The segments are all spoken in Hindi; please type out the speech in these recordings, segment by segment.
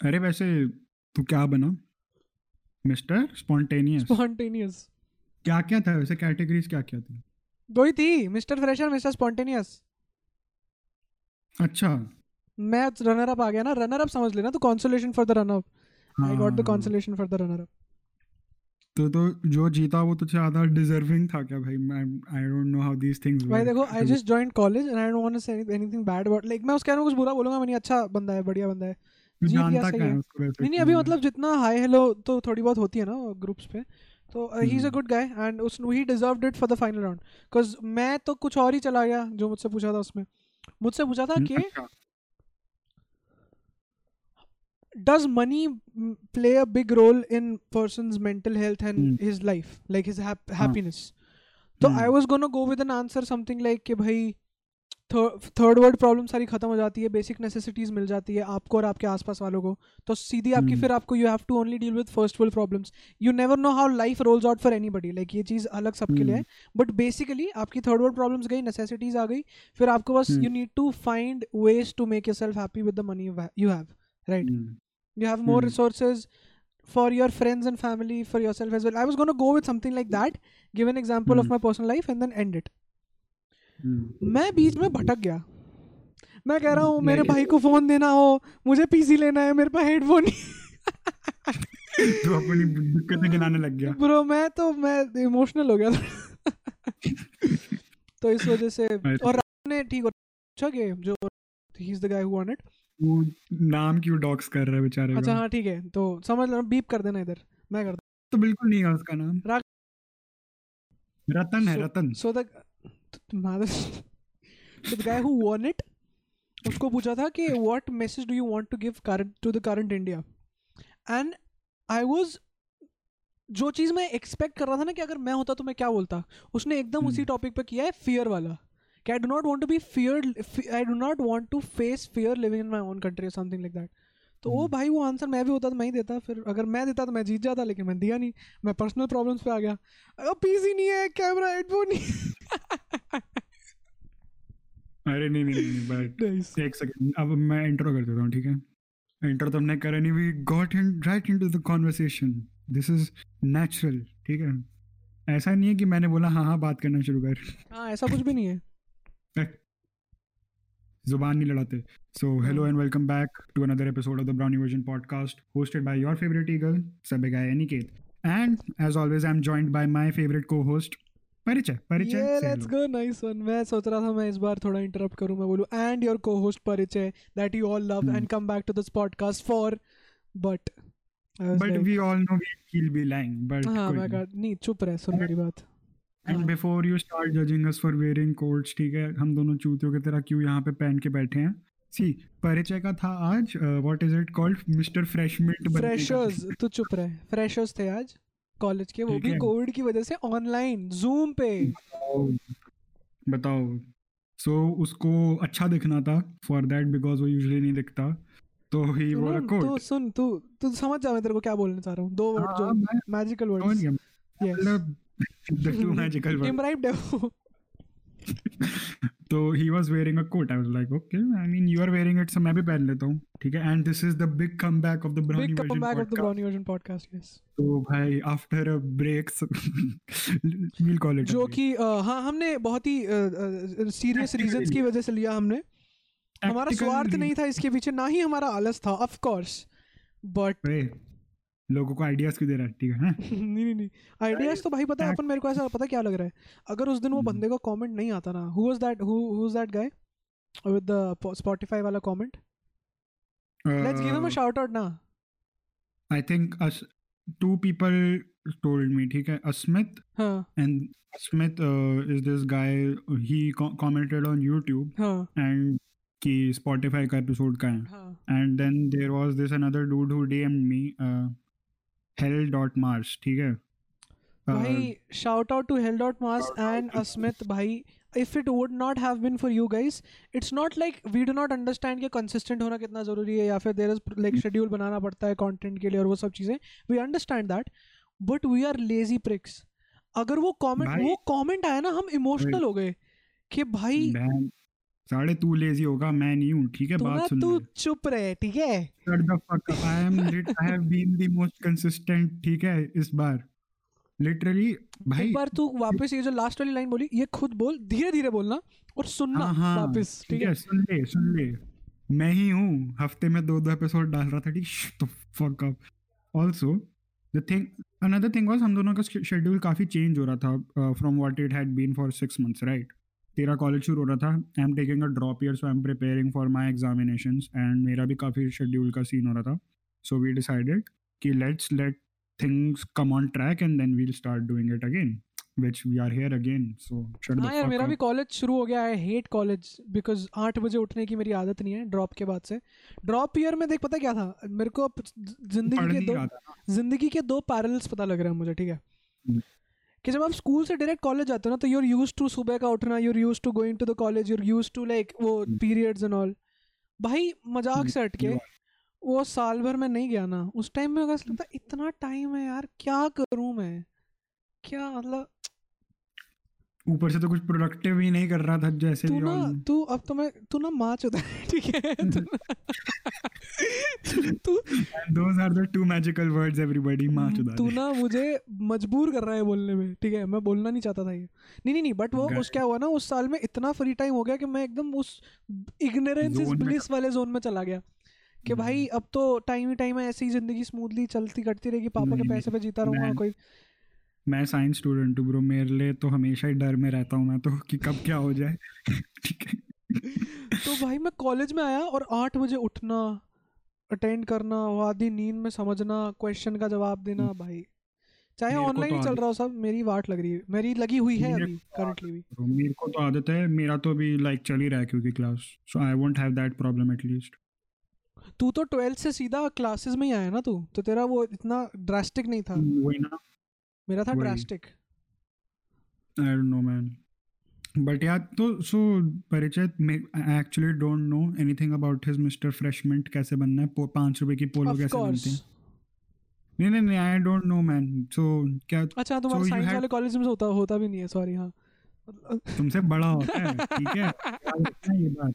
अरे वैसे तू क्या बना? Mister spontaneous. स्पॉन्टेनियस। क्या क्या था वैसे? कैटेगरीज क्या क्या थी? दो ही थी मिस्टर फ्रेशर मिस्टर स्पॉन्टेनियस। अच्छा। मैं रनर अप आ गया ना। रनर अप समझ लेना तो consolation for the runner up I got the. Consolation for the runner up तो तो जो जीता वो तुझसे ज़्यादा डिजर्विंग था क्या भाई? I don't know how these things भाई देखो I just joined college and I don't want to say anything bad about like मैं उसके बारे में कुछ बुरा बोलूँगा मैं नहीं अच्छा बंदा है बढ़िया बंदा है। जानता क्या है उसको नहीं नहीं अभी मतलब जितना हाई हेलो तो थोड़ी बहुत होती है ना ग्रुप्स पे तो ही is a hmm. Good guy and उस ही deserved it for the final round because मैं तो कुछ और ही चला गया जो मुझसे पूछा था उसमें मुझसे पूछा था कि अच्छा does money mm, play a big role in person's mental health and Hmm. his life like his hap- हाँ. happiness तो. I was gonna go with an answer something like कि भाई थर्ड वर्ल्ड प्रॉब्लम सारी खत्म हो जाती है बेसिक नेसेसिटीज मिल जाती है आपको और आपके आसपास वालों को तो सीधी आपकी Hmm. फिर आपको you have to only deal with first world problems you never know how life rolls out for anybody like ये चीज़ अलग सबके लिए है बट बेसिकली आपकी थर्ड वर्ल्ड प्रॉब्लम्स गई नेसेसिटीज आ गई फिर आपको बस Hmm. You need to find ways to make yourself happy with the money you have right you have more resources Hmm. for your friends and family for yourself as well i was going to go with something like that give an example of Hmm. my personal life and then end it। मैं बीच में भटक गया। मैं कह रहा हूँ मेरे भाई को फ़ोन देना हो मुझे पीसी लेना है मेरे पास हेडफोन तो अपनी दिक्कतें गिनाने लग गया। ब्रो मैं तो मैं इमोशनल हो गया था। तो इस वजह से और राहुल ने ठीक अच्छा कि जो he is the guy who want it वो नाम क्यों डॉक्स कर रहा है बेचारे अच्छा हाँ ठीक है तो समझ लो बीप कर देना इधर मैं करता तो बिल्कुल नहीं है उसका नाम। रतन है रतन। mother so the guy who won it उसको पूछा था कि what message do you want to give current to the current India? And I was जो चीज़ मैं एक्सपेक्ट कर रहा था ना कि अगर मैं होता तो मैं क्या बोलता? उसने एकदम उसी हम्म। टॉपिक पे किया है फियर वाला। कि I do not want to be fear I do not want to face fear living in my own country something like that तो वो हम्म। भाई वो आंसर मैं भी होता तो मैं ही देता फिर अगर मैं देता तो मैं जीत जाता लेकिन मैं दिया नहीं। मैं पर्सनल प्रॉब्लम्स पे आ गया। पीसी नहीं है कैमरा हेडफोन नहीं अरे नहीं नहीं नहीं बट. एक सेकंड अब मैं इंट्रो कर देता हूँ ठीक है? इंट्रो तो हमने करा नहीं we got in right into the conversation this is natural ठीक है? ऐसा नहीं है कि मैंने बोला हाँ हाँ बात करना शुरू कर। हाँ ऐसा कुछ भी नहीं है। ज़ुबान नहीं लड़ाते। So hello. And welcome back to another episode of the brownie version podcast hosted by your favorite eagle सब guy Aniket and as always I'm joined by my favorite co-host परिचय परिचय ये लेट्स. गो नाइस वन मैं सोच रहा था मैं इस बार थोड़ा इंटरप्ट करूँ मैं बोलूँ and your co-host Parichay that you all love. And come back to this podcast for but but we all know we, he'll be lying but हाँ मैं नहीं. कहा नहीं चुप रह सुन मेरी बात हाँ। before you start judging us for wearing coats, ठीक है हम दोनों चूतियों की तरह क्यों यहाँ पे पहन के बैठे हैं सी परिचय का था आज what is it called mister freshment freshers तू चुप रह फ्रेशर्स थे आज कॉलेज के वो भी कोविड की वजह से ऑनलाइन जूम पे। बताओ सो उसको अच्छा दिखना था फॉर दैट बिकॉज़ वो यूजुअली नहीं दिखता। तो ही वो ना- तू कोट सुन तू तू समझ जा मैं तेरे को क्या बोलने चाह रहा हूँ। दो वर्ड जो मैजिकल वर्ड्स मतलब the two magical words imbibed है वो तो he was wearing a coat I was like okay I mean you are wearing it so मैं भी पहन लेता हूँ. ठीक है? And this is the big comeback of the brownie big version of the brownie version podcast yes तो भाई after a break we'll call it जो कि हाँ हमने बहुत ही सीरियस रीजंस की वजह से लिया हमने। हमारा स्वार्थ नहीं था इसके पीछे ना ही हमारा आलस था ऑफ़ कोर्स बट लोगों को आइडियाज़ क्यों दे रहा है? ठीक है हाँ? नहीं नहीं नहीं। आइडियाज़ तो भाई पता है अपन मेरे को ऐसा पता क्या लग रहा है? अगर उस दिन वो हम्म। बंदे का कमेंट नहीं आता ना who was that who who was that guy with the Spotify वाला comment let's give him a shout out ना। I think us two people told me ठीक है? अस्मित हाँ। uh, is this guy he co- commented on YouTube हाँ। and कि Spotify का episode का है। हाँ। And then there was this another dude who DM'd hell dot mars ठीक है? भाई shout out to hell dot mars and Asmit भाई। If it would not have been for you guys it's not like we do not understand कि कंसिस्टेंट होना कितना ज़रूरी है या फिर देर इज़ लाइक शेड्यूल बनाना पड़ता है कॉन्टेंट के लिए और वो सब चीज़ें। We understand that but we are lazy pricks अगर वो कॉमेंट वो कॉमेंट आया ना हम इमोशनल हो गए कि भाई. साढ़े तू लेजी होगा मैं नहीं हूँ ठीक है? बात सुन तू चुप रहे ठीक है? The fuck up. I am lit. I have been the most consistent ठीक है इस बार। Literally भाई एक बार तू वापस ये जो लास्ट वाली लाइन बोली ये खुद बोल धीरे धीरे बोलना और सुनना हाँ हाँ वापस ठीक है? सुन ले सुन ले। मैं ही हूँ। हफ़्ते में दो दो एपिसोड डाल रहा था ठीक? तो fuck up also the thing another thing was हम दोनों का शेड्यूल काफ़ी चेंज हो रहा था from what it had been for six months right तेरा कॉलेज शुरू हो रहा था I am taking a drop year so I am preparing for my examinations and मेरा भी काफ़ी शेड्यूल का सीन हो रहा था। सो वी डिसाइडेड कि let's let things come on track and then we'll start doing it again which we are here again so shut हाँ यार मेरा भी कॉलेज शुरू हो गया है हेट कॉलेज बिकॉज़ आठ बजे उठने की मेरी आदत नहीं है ड्रॉप के बाद से। ड्रॉप ईयर में देख पता क्या था? मेरे को ज़िंदगी के दो ज़िंदगी के दो पैरल्स पता लग रहे हैं मुझे ठीक है? हम्म। कि जब आप स्कूल से डायरेक्ट कॉलेज जाते हो ना तो यूर यूज़ टू सुबह का उठना you're use to going to the college you're use to like वो। पीरियड्स एंड ऑल भाई मज़ाक हम्म, से हट के वो साल भर में नहीं गया ना उस टाइम में अगर लगता इतना टाइम है यार क्या करूँ मैं? क्या मतलब ऊपर से तो कुछ प्रोडक्टिव ही नहीं कर रहा था जैसे तू ना तू अब तो मैं तू ना माँ चुदा है ठीक है? तू तू And those are the two magical words everybody माँ चुदा तू ना मुझे मजबूर कर रहा है बोलने में ठीक है? मैं बोलना नहीं चाहता था ये। नहीं नहीं नहीं बट वो उस क्या हुआ ना उस साल में इतना फ्री टाइम हो गया कि मैं एकदम उस इग्नोरेंस इज़ ब्लिस वाले जोन में चला गया। कि भाई हम्म। अब तो टाइम ही टाइम है ऐसे ही ज़िंदगी स्मूथली चलती कटती रहेगी पापा के पैसे पे जीता रहूँगा कोई मैं साइंस स्टूडेंट हूँ ब्रो मेरे लिए तो हमेशा ही डर में रहता हूँ मैं तो कि कब क्या हो जाए। ठीक है। तो भाई मैं कॉलेज में आया और आठ बजे उठना अटेंड करना वो आधी नींद में समझना क्वेश्चन का जवाब देना भाई। चाहे ऑनलाइन तो ही चल रहा हो सब मेरी वाट लग रही है। मेरी लगी हुई है अभी करंटली भी। मेरे को तो आदत है मेरा तो अभी लाइक चल ही रहा है क्योंकि class so I won't have that problem at least तू तो ट्वेल्थ से सीधा क्लासेस में ही आया ना तू? तो तेरा वो इतना ड्रास्टिक नहीं था। वही ना। मेरा था drastic I don't know man but यार तो so Parichay actually don't know anything about his mister freshment कैसे बनना है। पाँच रुपए की पोलो कैसे बनती है? नहीं नहीं नहीं I don't know man so क्या अच्छा तुम्हारे So साइंस वाले कॉलेज में होता होता भी नहीं है सॉरी हाँ। तुमसे बड़ा होता है ठीक है? ये बात?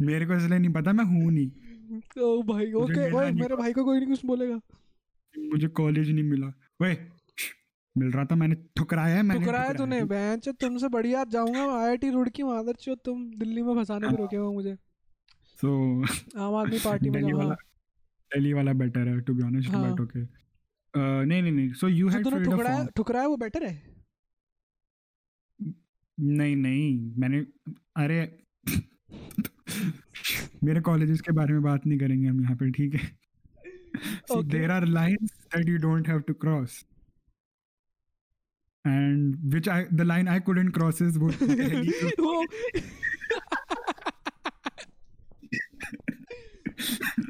मेरे को इसलिए नहीं पता मैं हूँ नहीं। ओ भाई ओके ओए मेरे भाई को कोई नहीं कुछ बोलेगा। मुझे कॉलेज नहीं मिला। वे मिल रहा था मैंने ठुकराया है मैंने ठुकराया तूने है। बेंच तुमसे बढ़िया जाऊँगा आईआईटी रुड़की मादर चो तुम दिल्ली में फंसाने भी रोके हो मुझे। So आम आदमी पार्टी में वाला दिल्ली वाला बेटर है टू बी ऑनेस्ट हाँ। बट ओके नहीं नहीं नहीं सो यू हैड ठुकराया ठुकराया वो बेटर है? नहीं नहीं मैंने अरे मेरे कॉलेजेस के बारे में बात नहीं करेंगे हम यहाँ पे ठीक है? There are lines that you don't have to cross and which I the line I couldn't cross is वो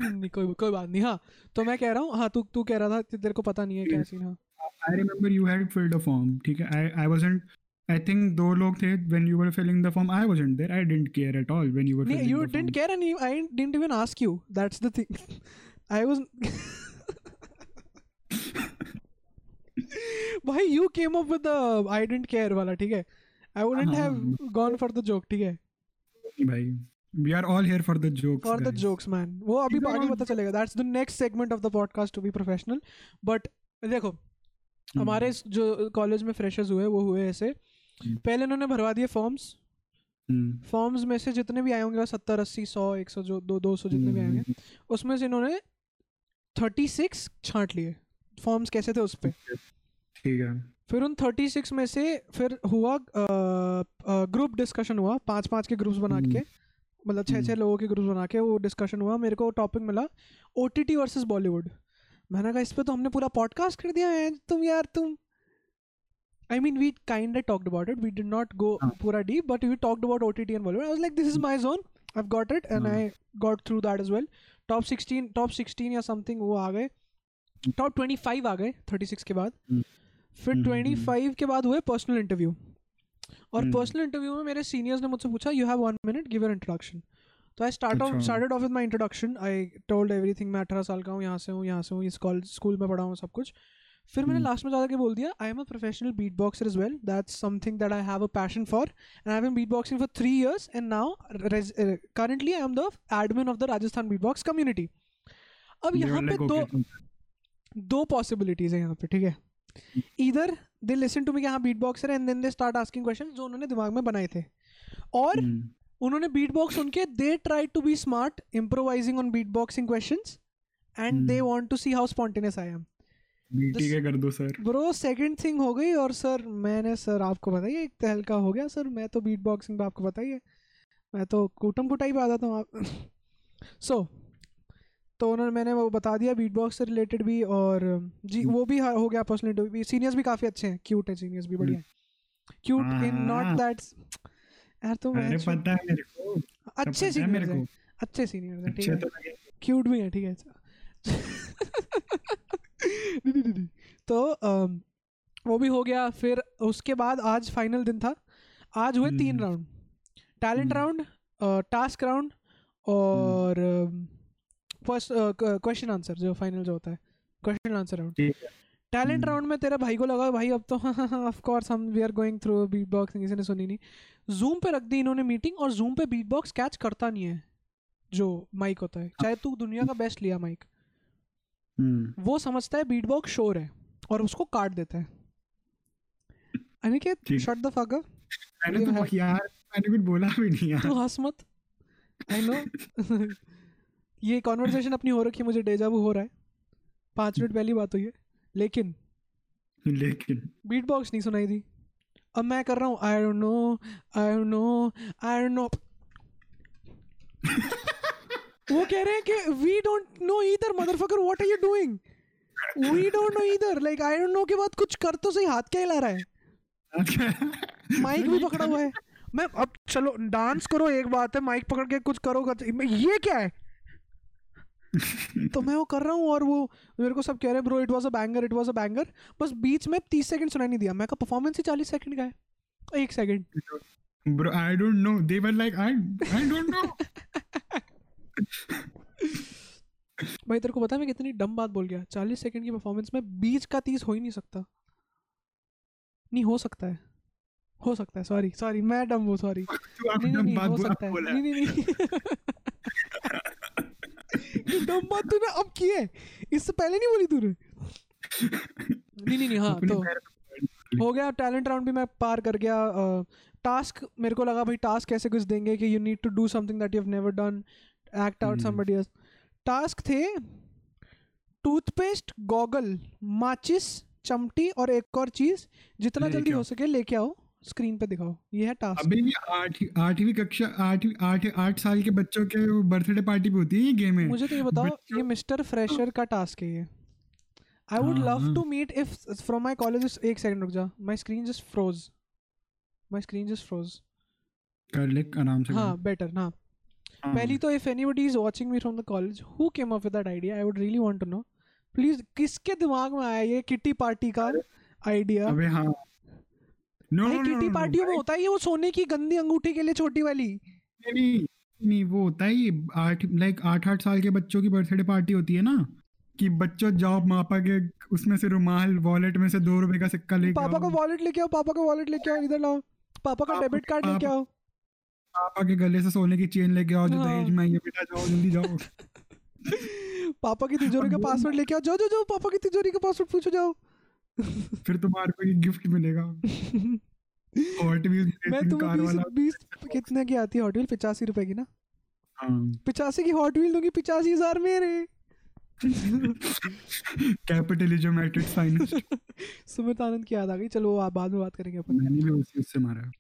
नहीं कोई कोई बात नहीं हाँ तो मैं कह रहा हूँ हाँ तू तू कह रहा था कि तेरे को पता नहीं है क्या सीन हाँ I remember you had filled a form ठीक है I I wasn't I think दो लोग थे when you were filling the form I wasn't there I didn't care at all when you were नहीं filling you the didn't form care and I didn't even ask you that's the thing I was भाई you came up with the I didn't care वाला ठीक है I wouldn't हाँ, have gone for the joke ठीक है भाई we are all here for the jokes for the guys. jokes man वो अभी are आगे पता चलेगा that's the next segment of the podcast to be professional but देखो हम्म, हमारे जो कॉलेज में फ्रेशर्स हुए वो हुए ऐसे हम्म। पहले इन्होंने भरवा दिए फॉर्म्स हम्म, फॉर्म्स में से जितने भी आए होंगे सत्तर अस्सी सौ एक सौ जो दो दो सौ जितने भी आए होंगे हम्म, उसमें से इन्होंने थर्टी सिक्स छांट लिए फॉर्म्स कैसे थे उस पर ठीक है फिर उन थर्टी सिक्स में से फिर हुआ ग्रुप डिस्कशन हुआ पाँच पाँच के ग्रुप्स बना हम्म। के मतलब छः छः लोगों के ग्रुप्स बना के वो डिस्कशन हुआ मेरे को टॉपिक मिला O T T versus Bollywood मैंने कहा इस पर तो हमने पूरा पॉडकास्ट कर दिया है तुम यार तुम I mean we kind talked about it we did not go. पूरा deep but we talked about O T T and Bollywood I was like this is my zone I got it and. I got through that as well top sixteen top sixteen या समथिंग वो आ गए टॉप ट्वेंटी फाइव आ गए थर्टी सिक्स के बाद हम्म। फिर हम्म, ट्वेंटी फाइव के बाद हुए पर्सनल इंटरव्यू और हम्म। पर्सनल इंटरव्यू में मेरे सीनियर्स ने मुझसे पूछा you have one minute give introduction तो आई स्टार्ट अच्छा। Started off with my introduction I told everything मैं अठारह साल का हूँ यहाँ से हूँ यहाँ से हूँ इस कॉलेज स्कूल में पढ़ा हूँ सब कुछ. फिर मैंने हम्म। लास्ट में जाके बोल दिया I am a professional beat boxer is well that's something that I have a passion for and I am beat boxing for three years and now currently I am the admin of the Rajasthan beat box community अब यहाँ पे दो दो पॉसिबिलिटीज है यहाँ पे ठीक है? इधर दे लिसन टू मी कि हाँ beat boxer and then they start asking question जो उन्होंने दिमाग में बनाए थे। और हम्म, उन्होंने बीट बॉक्स सुन के they try to be smart improvising on beat boxing questions and they Hmm. Want to see how spontaneous I am BT के कर दो सर ब्रो सेकंड थिंग हो गई और सर मैंने सर आपको बताइए एक तहलका हो गया सर मैं तो बीट बॉक्सिंग पे आपको बताइए। मैं तो कूटम कुटाई पे आ जाता हूँ आप सो तो उन्होंने मैंने वो बता दिया बीट बॉक्स से रिलेटेड भी और जी वो भी हो गया पर्सनली भी सीनियर्स भी काफ़ी अच्छे हैं क्यूट है सीनियर्स भी बढ़िया क्यूट इन नॉट। दैट यार तो अरे मैं पता है मेरे को। अच्छे सीनियर्स हैं अच्छे सीनियर्स हैं ठीक अच्छे है। तो क्यूट भी है ठीक है नहीं, नहीं, नहीं, नहीं। तो वो भी हो गया फिर उसके बाद आज फाइनल दिन था। आज हुए तीन। Round talent. Round task round और फ़र्स्ट क्वेश्चन आंसर जो फाइनल जो होता है। Question answer round talent. Round में तेरे भाई को लगा भाई अब तो ऑफ़ कोर्स हम we are going through beat boxing किसी ने सुनी नहीं। जूम पे रख दी इन्होंने मीटिंग और जूम पे बीट बॉक्स कैच करता नहीं है जो माइक होता है। चाहे तू दुनिया का बेस्ट लिया माइक हम्म। वो समझता है बीट बॉक्स शोर है और उसको काट देता है। अनिकेत शट द फक मैंने तो यार मैंने कुछ बोला भी नहीं यार। तू हंस मत। आई नो ये कॉन्वर्सेशन अपनी हो रखी है मुझे डेजाबू हो रहा है। पाँच मिनट पहली बात हुई है लेकिन लेकिन। बीट बॉक्स नहीं सुनाई दी। अब मैं कर रहा हूँ I don't know I don't know I don't know वो कह रहे हैं कि we don't know either motherfucker what are you doing we don't know either like I don't know के बाद कुछ कर तो सही हाथ क्या हिला रहा है? माइक भी पकड़ा हुआ है। मैं अब चलो डांस करो एक बात है माइक पकड़ के कुछ करो कर- ये क्या है? तो मैं वो कर रहा हूँ और वो मेरे को सब कह रहे हैं bro it was a banger it was a banger बस बीच में तीस सेकंड सुनाई नहीं दिया। मैं का परफॉर्मेंस ही चालीस सेकंड का है। एक second Bro, I don't know. They were like, I, I don't know. भाई तेरे को पता है मैं कितनी डम बात बोल गया? चालीस सेकंड की परफॉर्मेंस में बीच का तीस हो ही नहीं सकता। नहीं हो सकता है। हो सकता है। सॉरी सॉरी मैं डम हूँ सॉरी नहीं नहीं हो सकता है। नहीं नहीं। ये डम बात तूने अब की है। इससे पहले नहीं बोली तूने? नहीं नहीं नहीं हाँ तो हो गया टैलेंट राउंड भी मैं पार कर गया टास्क मेरे को लगा भाई टास्क कैसे कुछ देंगे कि you need to do something that you have never done act out. Somebody else task थे टूथपेस्ट गॉगल माचिस चमटी और एक और चीज़ जितना जल्दी हो सके लेके आओ। स्क्रीन पे दिखाओ। ये है टास्क अबे ये आठ आठवीं कक्षा आठवीं आठ आठ साल के बच्चों के बर्थडे पार्टी पे होती है ये गेम में मुझे तो ये बताओ ये मिस्टर फ्रेशर का टास्क है ये। आई वुड हाँ, लव हाँ। To meet if from my college एक सेकंड रुक जा। My screen just froze my screen just froze कर ले आराम से हाँ बेटर हाँ। हाँ। पहली तो if anybody is watching me from the college who came up with that idea I would really want to know please किसके दिमाग में आया ये किटी पार्टी का आइडिया अबे हाँ नो भाई किट्टी पार्टियों में होता है ये वो सोने की गंदी अंगूठी के लिए छोटी वाली। नहीं नहीं वो होता है ये आठ लाइक आठ आठ साल के बच्चों की बर्थडे पार्टी होती है ना कि बच्चों जाओ मापा के उसमें से रुमाल वॉलेट में से दो रुपए का सिक्का लेके पापा का वॉलेट लेके आओ पापा का वॉलेट लेके आओ इधर लाओ। पापा का डेबिट कार्ड लेके आओ। पापा के गले से सोने की चेन लेके आओ जो हाँ। दहेज में आई है बेटा जाओ जल्दी जाओ। पापा की तिजोरी का पासवर्ड लेके आओ जाओ जाओ पापा की तिजोरी का पासवर्ड पूछो जाओ। फिर तुम्हारे को एक गिफ्ट मिलेगा। हॉट व्हील्स मैं तुम्हें बीस बीस कितने की आती है हॉट व्हील पचासी रुपए की ना? हाँ। पचासी की हॉट व्हील दूँगी पचासी हज़ार मेरे। Capitalism at its finest Sumit Anand की याद आ गई। चलो आप बाद में बात करेंगे अपन। मैंने भी उसी उससे मारा।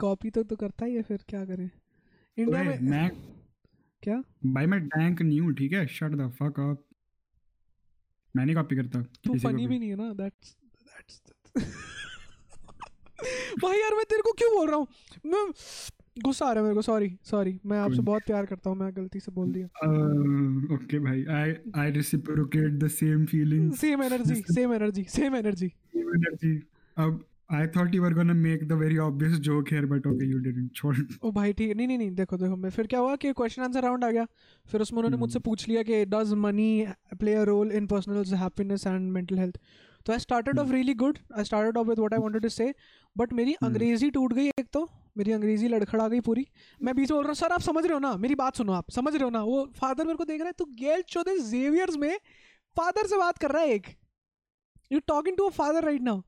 कॉपी तो तो करता ही है फिर क्या करें? इंडिया में मैं क्या? भाई मैं टैंक हूँ ठीक है? शट द फक अप मैं नहीं कॉपी करता तू फनी भी। नहीं है ना दैट्स दैट्स भाई यार मैं तेरे को क्यों बोल रहा हूँ? मैं गुस्सा आ रहा है मेरे को सॉरी सॉरी मैं आपसे बहुत प्यार करता हूँ मैं गलती से बोल दिया। ओके भाई I I reciprocate the same feeling same energy same energy same energy same energy अब I thought you were gonna make the very obvious joke here but okay you didn't. छोड़। ओ भाई ठीक नहीं नहीं नहीं देखो देखो मैं फिर क्या हुआ कि क्वेश्चन आंसर राउंड आ गया। फिर उसमें उन्होंने मुझसे हम्म। पूछ लिया कि does money play a role in personal happiness and mental health तो I started off really good I started off with what I wanted to say but मेरी हम्म। अंग्रेज़ी टूट गई एक तो। मेरी अंग्रेज़ी लड़खड़ा गई पूरी। मैं बीच में बोल रहा हूँ सर आप समझ रहे हो ना? मेरी बात सुनो आप समझ रहे हो ना? वो फादर मेरे को देख रहा है तू गेल चौधरी जेवियर्स में फादर से बात कर रहा है एक। You talking to a father right now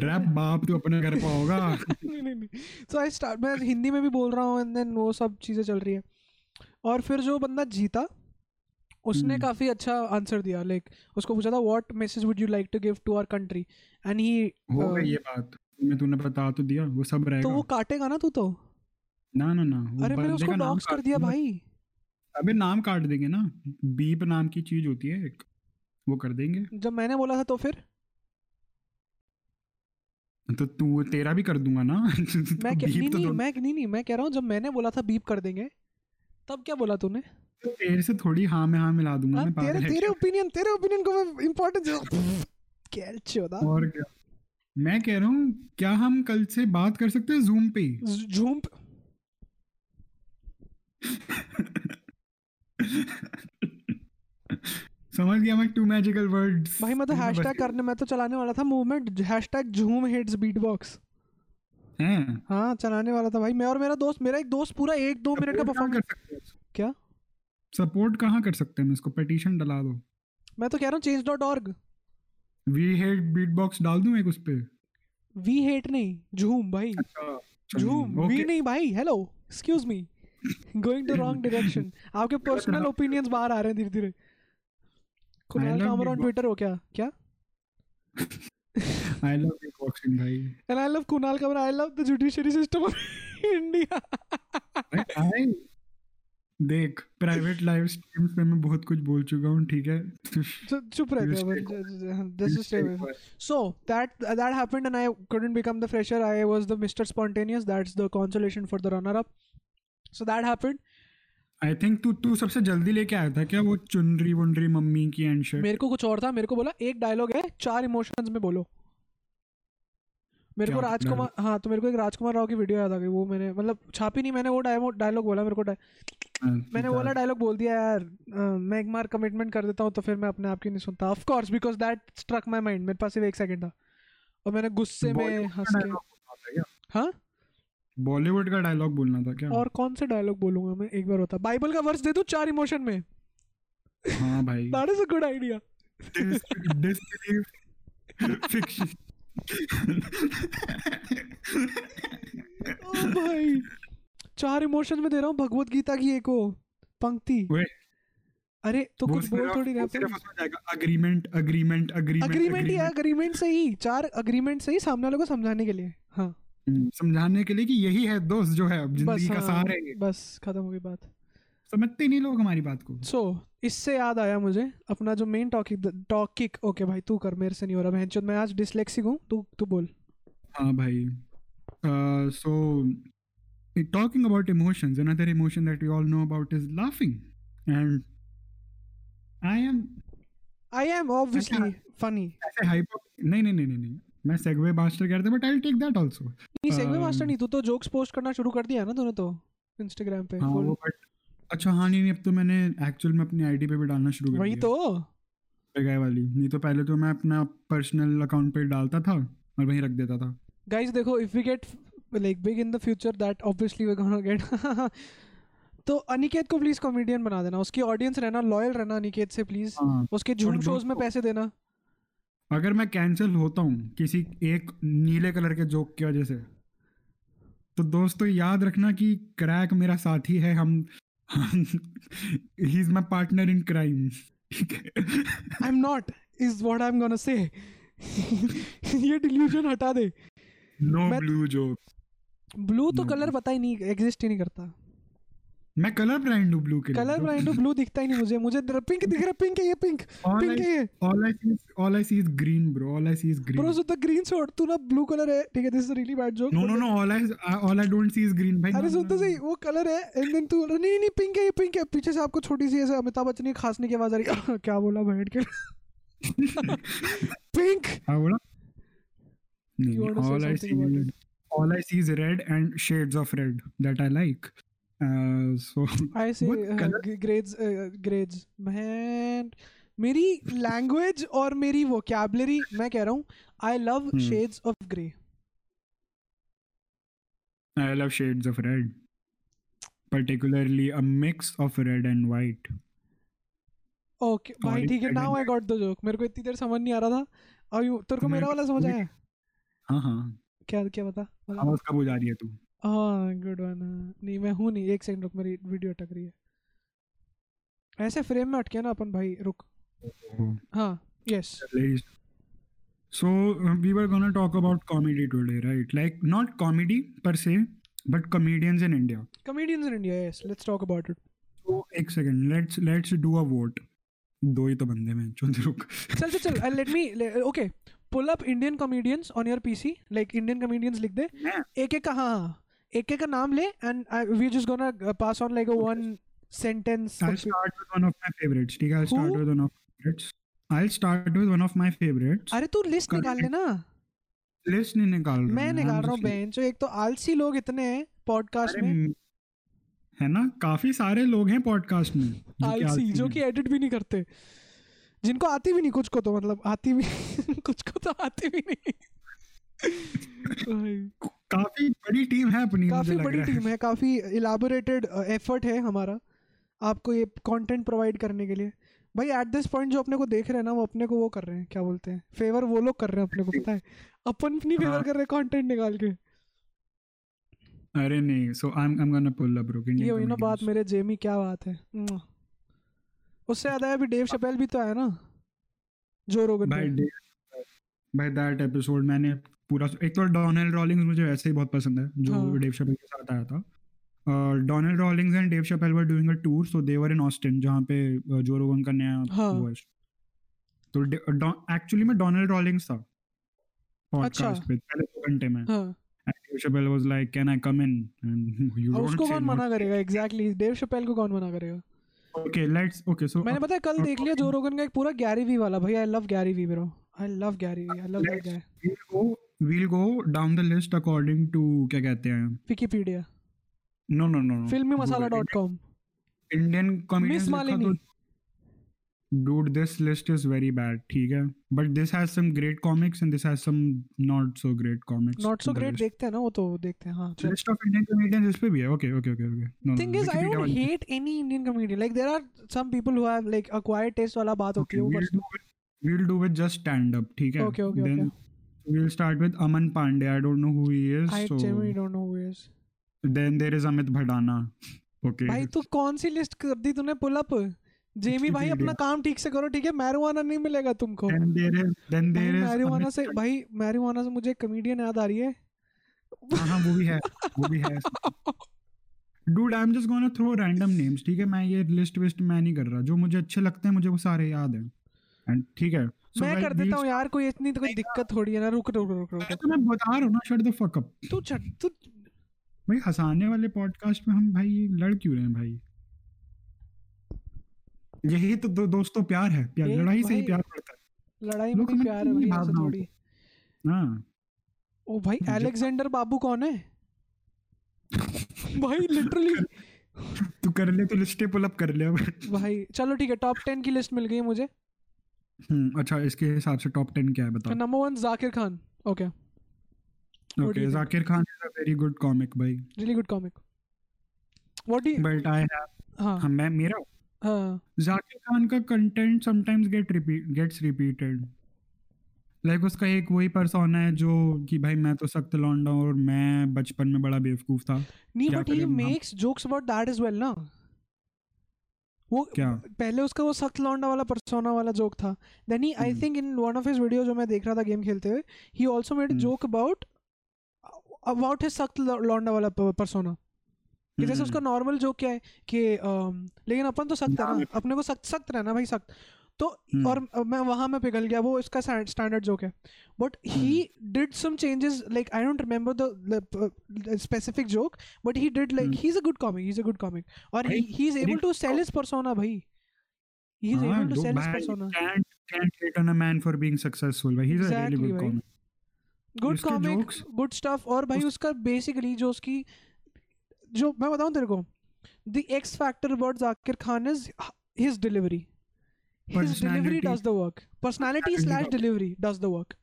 rap बाप तो अपने घर पे होगा। नहीं नहीं सो आई स्टार्ट मैं हिंदी में भी बोल रहा हूँ एंड देन वो सब चीज़ें चल रही है। और फिर जो बंदा जीता उसने हम्म। काफ़ी अच्छा आंसर दिया। लाइक उसको पूछा था what message would you like to give to our country and he हो गई ये बात। मैं तूने बता तो दिया वो सब रहेगा तो वो काटेगा ना तू तो? ना ना ना अरे मैंने उसको का डॉक्स कर दिया भाई। अबे नाम काट देंगे ना। बीप नाम की चीज़ होती है एक वो कर देंगे। जब मैंने बोला था तो फिर? तो तू तेरा भी कर दूँगा ना? तो मैं क्या- नहीं तो नहीं मैं नहीं नहीं मैं कह रहा हूँ जब मैंने बोला था बीप कर देंगे तब क्या बोला तूने? तो तेरे से थोड़ी हाँ में हाँ मिला दूँगा हाँ, मैं तेरे तेरे ओपिनियन तेरे ओपिनियन को मैं इंपॉर्टेंस क्या चौदा? और क्या? मैं कह रहा हूँ क्या हम कल से बात कर सकते हैं जूम पे? ही? झूम समझ गया मैं टू मैजिकल वर्ड्स भाई मैं तो हैशटैग करने मैं तो चलाने वाला था movement hashtag Zoom hits beat box हैं चलाने वाला था भाई मैं और मेरा दोस्त मेरा एक दोस्त पूरा एक दो मिनट का परफॉर्म कर सकते हैं क्या? सपोर्ट कहाँ कर सकते हैं इसको? पिटीशन डला दो। मैं तो कह रहा हूँ change dot org we hate beat box डाल दूँ एक उस पे? वी हेट नहीं झूम भाई। अच्छा झूम वी नहीं भाई hello excuse me going to wrong direction आपके पर्सनल ओपिनियंस बाहर आ रहे हैं धीरे धीरे Kunal love Kamra on. Twitter हो क्या? क्या? आई लव बीट बॉक्सिंग भाई and I love Kunal Kamra I love the judiciary system of India I- I- देख प्राइवेट लाइव स्ट्रीम्स पे मैं बहुत कुछ बोल चुका हूँ ठीक है? चुप रह You गया stay but just stay away So that that happened, and I couldn't become the fresher. I was the Mr. Spontaneous. That's the consolation I think तू तू सबसे जल्दी लेके आया था क्या वो चुनरी वुनरी मम्मी की एंड शर्ट मेरे को कुछ और था मेरे को बोला एक डायलॉग है चार इमोशंस में बोलो। मेरे को राजकुमार हाँ तो मेरे को एक राजकुमार राव की वीडियो याद आ गई वो मैंने मतलब छापी नहीं मैंने वो डायलॉग बोला मेरे को मैंने बोला डायलॉग बोल दिया यार मैं एक बार कमिटमेंट कर देता हूँ तो फिर मैं अपने आप की नहीं सुनता। Of course because that struck my mind मेरे पास सिर्फ़ एक सेकंड था। और मैंने गुस्से में हंस के हाँ? बॉलीवुड का डायलॉग बोलना था क्या? और कौन से डायलॉग बोलूँगा मैं? एक बार होता। बाइबल का वर्स दे दूँ चार इमोशन में? हाँ भाई। That is a good idea fiction ओ भाई। चार इमोशन में दे रहा हूँ भगवत गीता की एक वो पंक्ति। अरे तो कुछ बोल थोड़ी रहा अग्रीमेंट अग्रीमेंट अग्रीमेंट अग्रीमेंट ही अग्रीमेंट से ही चार अग्रीमेंट से ही सामने वाले को समझाने के लिए। हाँ। समझाने के लिए कि यही है दोस्त जो है ज़िंदगी का हाँ, सार है बस खत्म हो गई बात। समझते नहीं लोग हमारी बात को। सो so, इससे याद आया मुझे अपना जो मेन टॉपिक टॉपिक ओके भाई तू कर मेरे से नहीं हो रहा बहन मैं आज डिसलेक्सिक हूँ तू तू बोल। हाँ भाई so talking about emotions another emotion that we all know about is laughing and I am I am obviously funny ऐसे नहीं नहीं नहीं नहीं नहीं। मैं सेगवे मास्टर करते but I take that also नहीं सेगवे मास्टर Um, नहीं तू तो जोक्स पोस्ट करना शुरू कर दिया ना तूने तो इंस्टाग्राम पे हाँ वो बट अच्छा हाँ नहीं नहीं अब तो मैंने एक्चुअल में अपनी आईडी पे भी डालना शुरू कर वही तो। गए वाली नहीं तो पहले तो मैं अपना पर्सनल अकाउंट पे डालता था और वहीं रख देता था। गाइस देखो if we get like big in the future that obviously we gonna get तो अनिकेत को प्लीज़ कॉमेडियन बना देना उसकी ऑडियंस रहना लॉयल रहना अनिकेत से प्लीज़ हाँ। उसके और शोज़ में पैसे देना। अगर मैं कैंसिल होता हूँ किसी एक नीले कलर के जोक की वजह से तो दोस्तों याद रखना कि क्रैक मेरा साथी है हम he is my partner in crime I am not is what I am gonna say ये डिल्यूजन हटा दे। नो ब्लू जोक ब्लू तो कलर पता ही नहीं एग्जिस्ट ही नहीं करता। मैं कलर ब्रांड हूँ ब्लू के लिए कलर ब्रांड ब्लू दिखता ही नहीं मुझे मुझे पिंक दिख रहा पिंक है ये पिंक पिंक है ये। all I see is all I see is green bro all I see is bro so the green shot तू ना ब्लू कलर है। ठीक है this is really bad joke no no no all I all I don't see is green भाई अरे सुन तो सही वो कलर है एंड देन तू नहीं नहीं पिंक है ये पिंक है। पीछे से आपको छोटी सी ऐसे अमिताभ बच्चन की खांसने की आवाज़ आ रही है। क्या बोला बैठ के? पिंक हाँ बोला? नहीं You want to say all I something see about is all I see is uh, so I say grades grades man मेरी लैंग्वेज और मेरी वोकैबलरी मैं कह रहा हूँ I love. Shades of grey I love shades of red, particularly a mix of red and white. Okay भाई ठीक है now I got the joke मेरे को इतनी देर समझ नहीं आ रहा था। यू तेरे को मेरा वाला समझ आया? हाँ हाँ। क्या क्या बता। आवाज़ कब हो रही है तू। हाँ गुड वन नहीं मैं हूँ नहीं एक सेकंड रुक मेरी वीडियो अटक रही है ऐसे फ्रेम में अटके ना अपन भाई रुक हाँ yes So uh, we were gonna talk about comedy today, right? Like not comedy per se, but comedians in India. comedians in India yes let's talk about it So एक second, let's let's do a vote. दो ही तो बंदे में चुन रुक चल चल चल let me okay pull up Indian comedians on your PC like Indian comedians लिख दे एक एक का हाँ हाँ एक एक का नाम ले and we just gonna pass on like a one sentence I'll start with one of my favorites. ठीक है, I'll start Who? with one of my favorites. I'll start with one of my favorites. अरे तू लिस्ट. निकाल लेना List नहीं निकाल रहा मैं निकाल रहा हूँ just- बेंच एक तो आलसी लोग इतने हैं पॉडकास्ट में है ना काफ़ी सारे लोग हैं पॉडकास्ट में जो आलसी जो। कि एडिट भी नहीं करते जिनको आती भी नहीं कुछ को तो मतलब आती भी कुछ को तो आती भी नहीं काफ़ी बड़ी टीम है अपनी काफ़ी बड़ी टीम है काफ़ी इलाबोरेटेड एफर्ट है हमारा आपको ये कंटेंट प्रोवाइड करने के लिए। भाई एट दिस पॉइंट जो अपने को देख रहे हैं ना वो अपने को वो कर रहे हैं क्या बोलते हैं? फेवर वो लोग कर रहे हैं अपने को पता है? अपन नहीं फेवर हाँ। कर रहे हैं कंटेंट निकाल के। अरे नहीं so I am gonna pull up bro ये हुई ना बात मेरे जेमी क्या बात है? उससे याद आया अभी डेव शपेल भी तो आया ना Joe Rogan by by that episode मैंने पूरा एक तो डोनाल्ड रॉलिंग्स मुझे वैसे ही बहुत पसंद है जो हाँ। डेव शपेल के साथ आया था Donald Rawlings and Dave Chappelle were doing a tour so they were in Austin जहाँ पे जो रोगन का नया हाँ। वो है तो एक्चुअली में डोनाल्ड रॉलिंग्स था अच्छा। पॉडकास्ट पे पहले दो घंटे में हाँ Chappelle was like, "Can I come in?" And you और don't उसको कौन मना करेगा एग्जैक्टली डेव शपेल को कौन मना करेगा Okay, let's. Okay, so मैंने पता है कल देख लिया जो रोगन का एक पूरा गैरी वी वाला भाई I love Gary Vee bro I love Gary Vee I love that guy we'll go. Down the list according to क्या कहते हैं? Wikipedia No, no, no, no. Filmi masala dot com Indian comedians miss लिखा मालिनी तो- Dude, this list is very bad. ठीक है. But this has some great comics and this has some not so great comics. the great list. देखते हैं ना वो तो देखते हैं हाँ List of Indian comedians इस पे भी है. Okay, okay, okay, okay. No, thing no, Wikipedia don't वाली- hate any Indian comedian like there are some people who have like acquired taste वाला बात होती है वो we'll do with, we'll do with just stand up. ठीक है. Okay, okay, Then okay. We'll start with Aman Pandey. I don't know who he is. I so genuinely don't know who is then there is Amit Bhadana. Okay. भाई तू कौन सी लिस्ट कर दी तूने? पुल अप जेमी भाई अपना काम ठीक से करो ठीक है? मैरिजुआना नहीं मिलेगा तुमको। Then there is then भाई there is मैरिजुआना से भाई मैरिजुआना से मुझे कमेडियन याद आ रही है। हाँ हाँ वो भी है वो भी है। Dude I am just gonna throw random names ठीक है? मैं ये लिस्ट विस्ट मैं नहीं कर रहा। जो मुझे अच्छे लगते हैं मुझे वो सारे याद हैं। एंड ठीक है। So मैं कर देता हूँ यार कोई इतनी तो कोई दिक्कत थोड़ी है ना। रुक रुक रुक रुक। तो मैं बता रहा हूँ ना शट द फक अप तू छट तू भाई हंसाने वाले पॉडकास्ट में हम भाई लड़ क्यों रहे हैं भाई? यही तो दो, दोस्तों प्यार है। प्यार लड़ाई से ही प्यार पड़ता है। लड़ाई में प्यार है भाई थोड़ी। हाँ। ओ भाई अलेक्जेंडर बाबू कौन है? भाई लिटरली तू कर ले तो लिस्टे पुल अप कर ले भाई चलो ठीक है टॉप टेन की लिस्ट मिल गई मुझे। अच्छा इसके हिसाब से टॉप टेन क्या है बता number one Zakir Khan okay okay Zakir Khan is a very good comic भाई। Really good comic what do but I have हाँ। हाँ मैं मेरा हाँ। जाकिर खान का content sometimes get repeat gets repeated like उसका एक वही पर्सोना है जो कि भाई मैं तो सख्त लौंडा और मैं बचपन में बड़ा बेवकूफ़ था। नहीं but he makes jokes about that as well ना। वो क्या? पहले उसका वो सख्त लौंडा वाला परसोना वाला जोक था। Then he I. Think in one of his video जो मैं देख रहा था गेम खेलते हुए ही also made. Joke about about his सख्त लौंडा वाला परसोना कि जैसे उसका नॉर्मल जोक क्या है कि लेकिन अपन तो सख्त है ना। ना, अपने को सख्त सख्त रहना भाई सख्त। तो हम्म। और मैं वहाँ में पिघल गया वो इसका स्टैंडर्ड जोक है। But he did some changes like I don't remember the specific joke but he did like. He is a good comic he is a good comic और he is able to sell his persona भाई। ही इज़ हाँ, able to sell his persona can't can't hate on a man for being successful भाई। He's a really Exactly, good भाई। comic good comic good stuff और भाई उसका बेसिकली जो उसकी जो मैं बताऊँ तेरे को the X factor about Zakir Khan is his delivery his delivery does the work. Personality slash delivery does the work.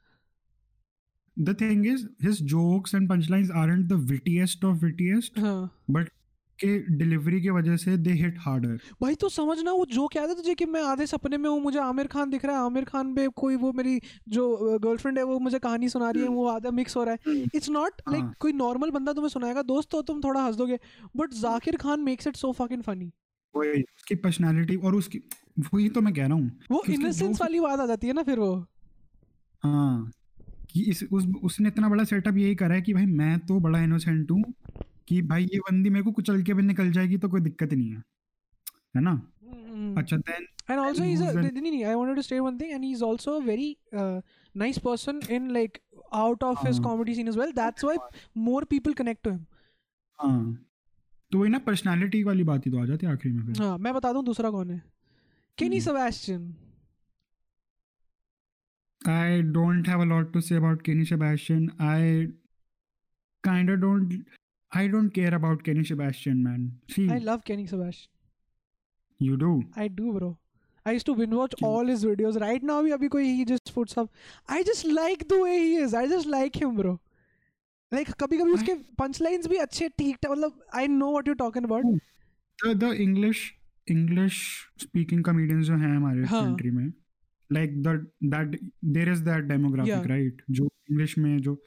The thing is his jokes and punchlines aren't the wittiest of wittiest हाँ but के डिलीवरी की वजह से दे हिट हार्डर भाई तो समझना वो जो क्या था तुझे कि मैं आधे सपने में हूँ मुझे आमिर खान दिख रहा है आमिर खान पे कोई वो मेरी जो गर्लफ्रेंड है वो मुझे कहानी सुना रही है वो आधा मिक्स हो रहा है। It's not like. कोई नॉर्मल बंदा तुम्हें सुनाएगा दोस्त हो तुम थोड़ा हंस दोगे but Zakir Khan makes it so fucking funny वही उसकी पर्सनालिटी और उसकी वही तो मैं कह रहा हूँ वो इनोसेंस वाली बात आ जाती है ना फिर वो हाँ कि इस उस उसने इतना बड़ा सेटअप यही करा है कि भाई मैं तो बड़ा इनोसेंट हूँ कि भाई ये बंदी मेरे को कुचल के भी निकल जाएगी तो कोई दिक्कत नहीं है है ना अच्छा then and also he's a नहीं, नहीं, I wanted to say one thing and he's also a very uh, nice person in like out of his हाँ। comedy scene as well that's why more people connect to him हाँ तो वही ना पर्सनालिटी वाली बात ही तो आ जाती है आखिरी में फिर हाँ मैं बता दूँ दूसरा कौन है Kenny hmm. Sebastian I don't have a lot to say about Kenny Sebastian. I kind of don't. I don't care about Kenny Sebastian, man. See, I love Kenny Sebastian you do. I do bro I used to binge watch Ken- all his videos right now भी अभी कोई he just puts up I just like the way he is I just like him bro like कभी कभी उसके पंच punchlines भी अच्छे ठीक ठाक मतलब I know what you're talking about Hmm. The the English English speaking comedians जो हैं हमारे हाँ। कंट्री में like the that there is that demographic Yeah. right जो English में जो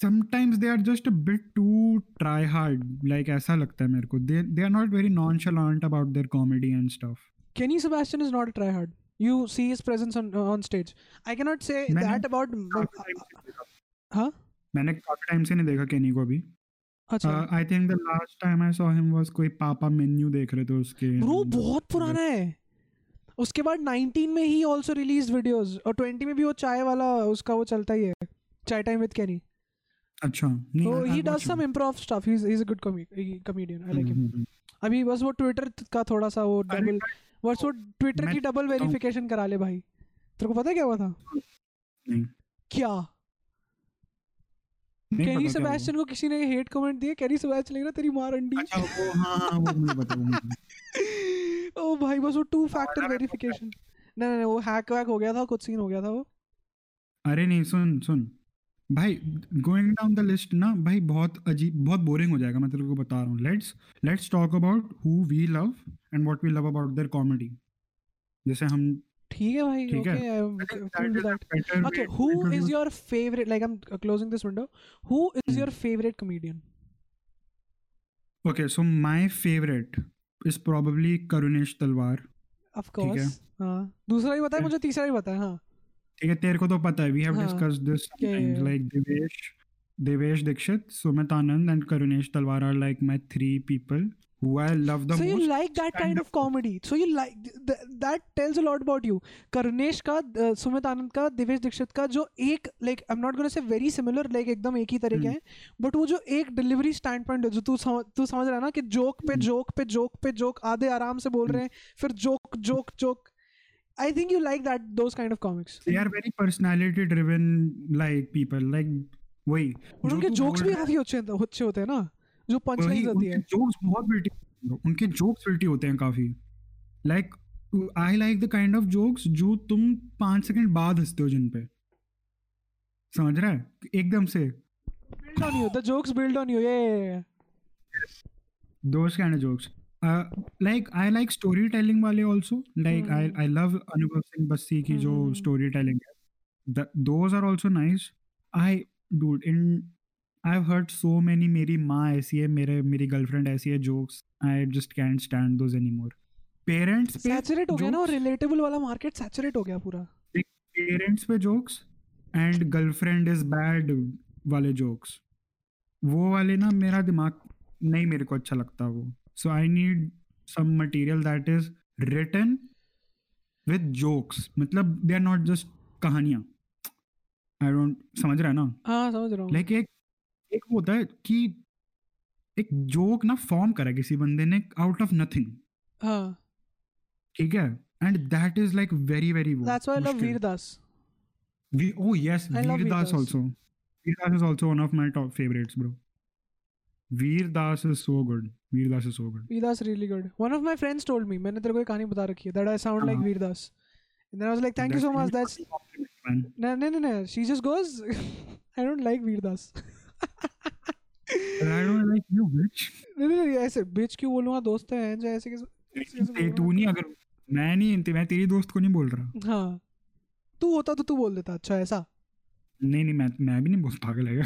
sometimes they are just a bit too try hard like ऐसा लगता है मेरे को they they are not very nonchalant about their comedy and stuff Kenny Sebastian is not a tryhard you see his presence on on stage I cannot say मैंने that about से नहीं देखा। हाँ मैंने काफ़ी टाइम से नहीं देखा केनी को अभी। अच्छा। I think the last time I saw him was कोई पापा मेन्यू देख रहे थे उसके ब्रो बहुत पुराना है। उसके बाद 19 में ही ऑल्सो रिलीज़ वीडियोस और 20 में भी वो चाय वाला उसका वो चलता ही है। चाय टाइम विद कैनी। अच्छा नहीं तो he does some him. Improv stuff he is a good comedian I like him. अभी बस वो ट्विटर का थोड़ा सा वो डबल बस वो ट्विटर की डबल वेरिफिकेशन करा ले भाई। तेरे को पता है क्या हुआ था? नहीं। क्या? हुआ। सेबेस्टियन को किसी ने हेट कमेंट दिया कैनी सेबेस्टियन लेना तेरी मार अंडी। अच्छा वो हाँ हाँ वो मुझे पता वो ओ भाई बस वो टू फैक्टर वेरिफिकेशन नहीं नहीं वो हैक वैक हो गया था कुछ सीन हो गया था वो। अरे नहीं सुन सुन। भाई गोइंग डाउन द लिस्ट ना भाई बहुत अजीब बहुत बोरिंग हो जाएगा मैं तेरे को बता रहा हूँ। Let's let's talk about who we love and what we love about their comedy जैसे हम ठीक है भाई okay who. Is your favourite like I am closing this window who is your favourite comedian okay so my favourite is probably Karunesh Talwar of course हाँ। दूसरा ही बताए मुझे तीसरा ही बताए हाँ। ठीक है तेरे को तो पता है we have discuss this like Devesh Devesh Dixit Sumit Anand and Karunesh Talwar are like my three people who I love the so you like that kind of comedy. So you like th- that tells a lot about you. Karnesh का uh, सुमित आनंद का दिवेश दीक्षित का जो एक like I am not gonna say very similar एकदम एक ही तरह के। हैं बट वो जो एक डिलीवरी स्टैंड है जो तू समझ तू समझ रहा है ना कि जोक पे। जोक पे जोक पे जोक आधे आराम से बोल रहे हैं फिर joke joke joke I think you like that those kind of comics they are very personality driven like people like वही उनके जोक्स भी काफ़ी अच्छे अच्छे होते हैं ना। जो पंच आती उनके है जोक्स बहुत विटी उनके जोक्स विटी होते हैं काफ़ी like I like the kind of jokes जो तुम पाँच सेकंड बाद हँसते हो जिन पे समझ रहा है एकदम से build on you the jokes build on you yeah, yeah, yeah. those kind of jokes uh, like i like storytelling wale also like i Hmm. i love anubhav singh bassi ki jo Hmm. storytelling hai Th- those are also in i've heard so many मेरी माँ ऐसी है मेरे मेरी गर्लफ्रेंड ऐसी है jokes i just can't stand those anymore. Parents पे सैचुरेट हो गया ना और रिलेटेबल वाला मार्केट सैचुरेट हो गया पूरा। पेरेंट्स पे jokes and girlfriend is bad वाले जोक्स वो वाले ना मेरा दिमाग नहीं मेरे को अच्छा लगता वो। So I need some material that is written with jokes मतलब दे आर नॉट जस्ट कहानियाँ। आई डोंट समझ रहा है ना? हाँ समझ रहा हूँ। लाइक एक एक वो होता है कि एक जोक ना फॉर्म करा किसी बंदे ने आउट ऑफ़ नथिंग हाँ ठीक है and that is like very very that's why I love Vir Das We oh yes, I love Veer Das Veer Das. also. Veer Das is also one of my top favorites, bro. Veer Das is so good. Veer Das is so good. Veerdas really good. One of my friends told me, मैंने तेरे को एक कहानी बता रखी है I sound like हाँ. Veerdas. And then I was like, thank you so much. That's no, no, no, no. She just goes, I don't like Veerdas. But I don't like you, नहीं नहीं नहीं, ऐसे bitch क्यों बोलूँगा? दोस्त है ऐसे ऐसे कैसे ते-? तू नहीं अगर मैं नहीं मैं तेरी दोस्त को नहीं बोल रहा। हाँ। तू होता तो तू बोल देता अच्छा ऐसा? नहीं नहीं मैं मैं भी नहीं बोल पागल है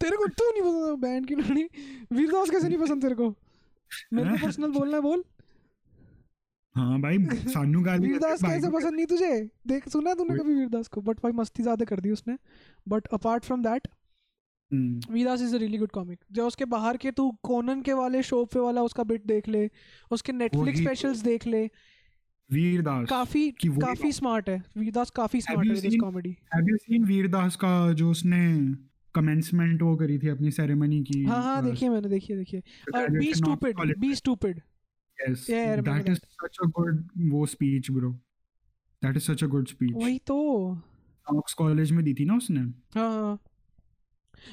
तेरे को तू नहीं पसंद बैंड की लड़ी। वीरदास कैसे नहीं पसंद तेरे को? मेरे को पर्सनल बोलना है बोल। हाँ भाई सानू गाली वीरदास कैसे पसंद नहीं तुझे? देख सुना तूने कभी वीरदास को? बट भाई मस्ती ज़्यादा कर दी उसने। But apart from that Vir Das is a really good comic जो उसके बाहर के तू कोनन के वाले शो पे वाला उसका बिट देख ले उसके नेटफ्लिक्स तो। स्पेशल्स देख ले वीरदास काफ़ी काफ़ी स्मार्ट है। वीरदास काफ़ी स्मार्ट है this comedy have you seen Vir Das का जो उसने कमेंसमेंट वो करी थी अपनी सेरेमनी की? हाँ हाँ देखिए मैंने देखिए देखिए। Be stupid be stupid yes Yeah, that is such a good वो speech bro. That is such a good speech. वही तो। Knox कॉलेज में दी थी ना उसने। हाँ हाँ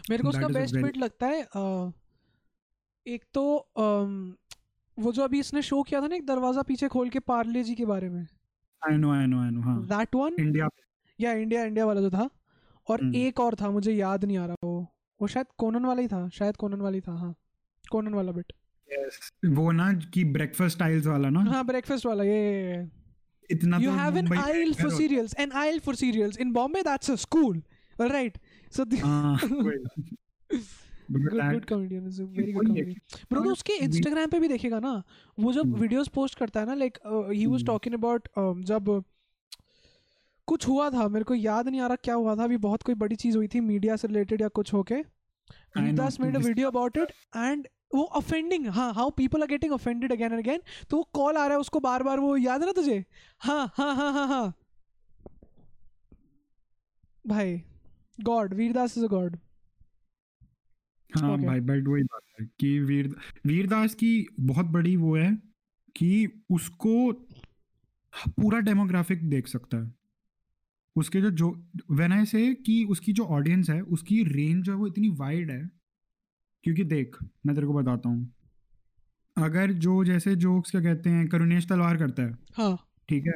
मेरे को उसका बेस्ट बिट लगता है एक तो वो जो अभी इसने शो किया था ना एक दरवाज़ा पीछे खोल के पार्ले जी के बारे में। I know I know I know हाँ। दैट वन इंडिया या इंडिया इंडिया वाला जो था। और हम्म। एक और था मुझे याद नहीं आ रहा वो। वो शायद कोनन वाला ही था शायद कोनन वाली था हाँ। कोनन वाला बिट वो ना कि ब्रेकफास्ट टाइल्स वाला ना। हाँ ब्रेकफास्ट वाला ये इतना you तो have an मुंबई में aisle for घर होता- cereals an aisle for cereals. In bombay that's a school all right? So the हाँ। वही। But good, that- good comedian is a very वही good है comedian. ब्रो तो उसके इंस्टाग्राम पे भी देखेगा ना। वो जब हम्म। वीडियोस पोस्ट करता है ना like he was hmm. Talking about जब कुछ हुआ था मेरे को याद नहीं आ रहा क्या हुआ था अभी बहुत कोई बड़ी चीज़ हुई थी मीडिया से रिलेटेड या कुछ होके। A this- video about it and वो ऑफेंडिंग हाँ how people are getting offended again and again तो वो कॉल आ रहा है उसको बार बार वो याद है ना तुझे? हाँ हाँ हाँ हाँ हाँ। भाई god Vir Das is a god हाँ Okay. भाई बट वही बात है कि वीर वीरदास की बहुत बड़ी वो है कि उसको पूरा डेमोग्राफिक देख सकता है। उसके जो जो व्हेन आई से कि उसकी जो ऑडियंस है उसकी रेंज जो है वो इतनी वाइड है क्योंकि देख मैं तेरे को बताता हूँ। अगर जो जैसे जोक्स क्या कहते हैं करुणेश तलवार करता है हाँ। ठीक है?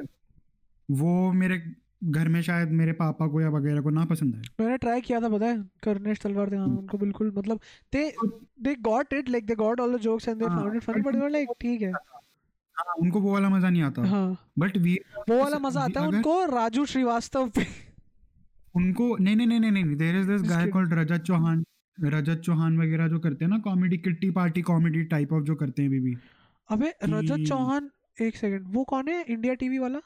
वो मेरे घर में शायद मेरे पापा को या वगैरह को ना पसंद आए। मैंने ट्राई किया था पता है? करनेश तलवार थे हाँ हम्म। उनको बिल्कुल मतलब they they got it like they got all the jokes and they हाँ, found it funny but like ठीक है। हाँ, उनको वो वाला मज़ा नहीं आता। हाँ। बट वीर वो वाला मज़ा आता है उनको राजू श्रीवास्तव पे। उनको नहीं नहीं नहीं नहीं there is this guy called Rajat Chauhan Rajat Chauhan वगैरह जो करते हैं ना comedy kitty party comedy type of जो करते हैं बीबी अबे रजत चौहान एक सेकंड वो कौन है? इंडिया टीवी वाला?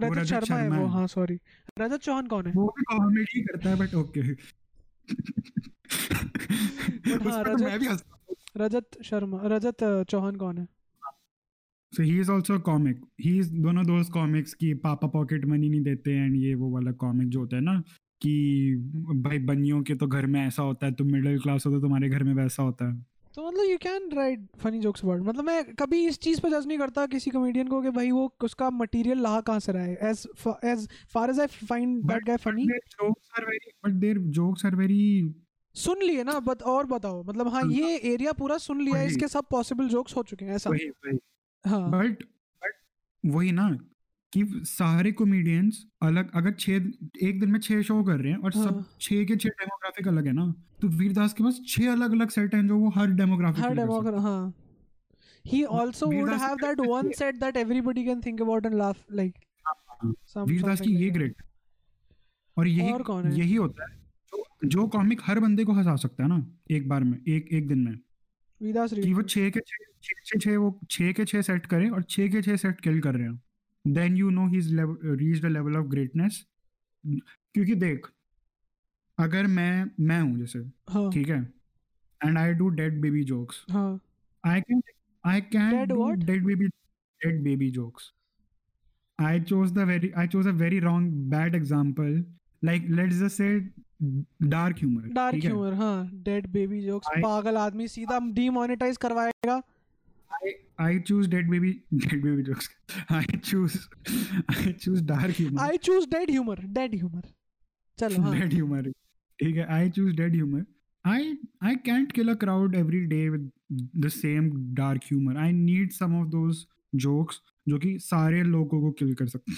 रजत शर्मा है वो हाँ। सॉरी रजत चौहान कौन है? वो भी कॉमेडी करता है बट ओके हाँ, रजत- हूँ। रजत शर्मा रजत चौहान कौन है? So he is also comic he is दोनों दोस्त कॉमिक्स की पापा पॉकेट मनी नहीं देते एंड ये वो वाला कॉमिक जो होता है ना कि भाई बनियों के तो घर में ऐसा होता है तुम मिडिल क्लास हो तो तुम्हारे घर में वैसा होता है। तो मतलब you can write funny jokes about मतलब मैं कभी इस चीज़ पे जज नहीं करता किसी कॉमेडियन को कि भाई वो उसका मटेरियल ला कहाँ से रहा है। As as far as I find that guy funny jokes are very but their jokes are very सुन लिए ना बट और बताओ। मतलब हाँ। ये एरिया पूरा सुन लिया है इसके सब पॉसिबल जोक्स हो चुके हैं ऐसा। हाँ। बट बट वही ना कि सारे कॉमेडियंस अलग अगर छह एक दिन में छह शो कर रहे हैं और सब हाँ। छह के छह डेमोग्राफिक अलग है ना तो वीरदास के पास छह अलग अलग सेट हैं जो वो हर डेमोग्राफिक हर डेमोक्रेट हाँ he also would have की that one है। set that everybody can think about and laugh like some Vir Das की ये ग्रेट और यही और कौन है? यही होता है जो जो कॉमिक हर बंदे को हंसा सकता है ना एक बार में एक एक दिन में Vidas कि वो. छह के छह छह वो छह के छह सेट करे और छह के छह सेट किल कर रहे हैं then you know he is reach the level of greatness क्योंकि देख अगर मैं मैं हूँ जैसे हाँ। ठीक है? And I do dead baby jokes I can I can do dead baby dead baby jokes I chose the very I chose a very wrong bad example. Like let's just say dark humor dark ठीक है? Humour dead baby jokes I- पागल आदमी सीधा डीमोनेटाइज करवाएगा। I I choose dead baby dead baby jokes. I choose I choose dark humor. I choose dead humour dead humour चलो हाँ dead humor. ठीक है I choose dead humor I I can't kill a crowd every day with the same dark humor. I need some of those jokes जो कि सारे लोगों को किल कर सकते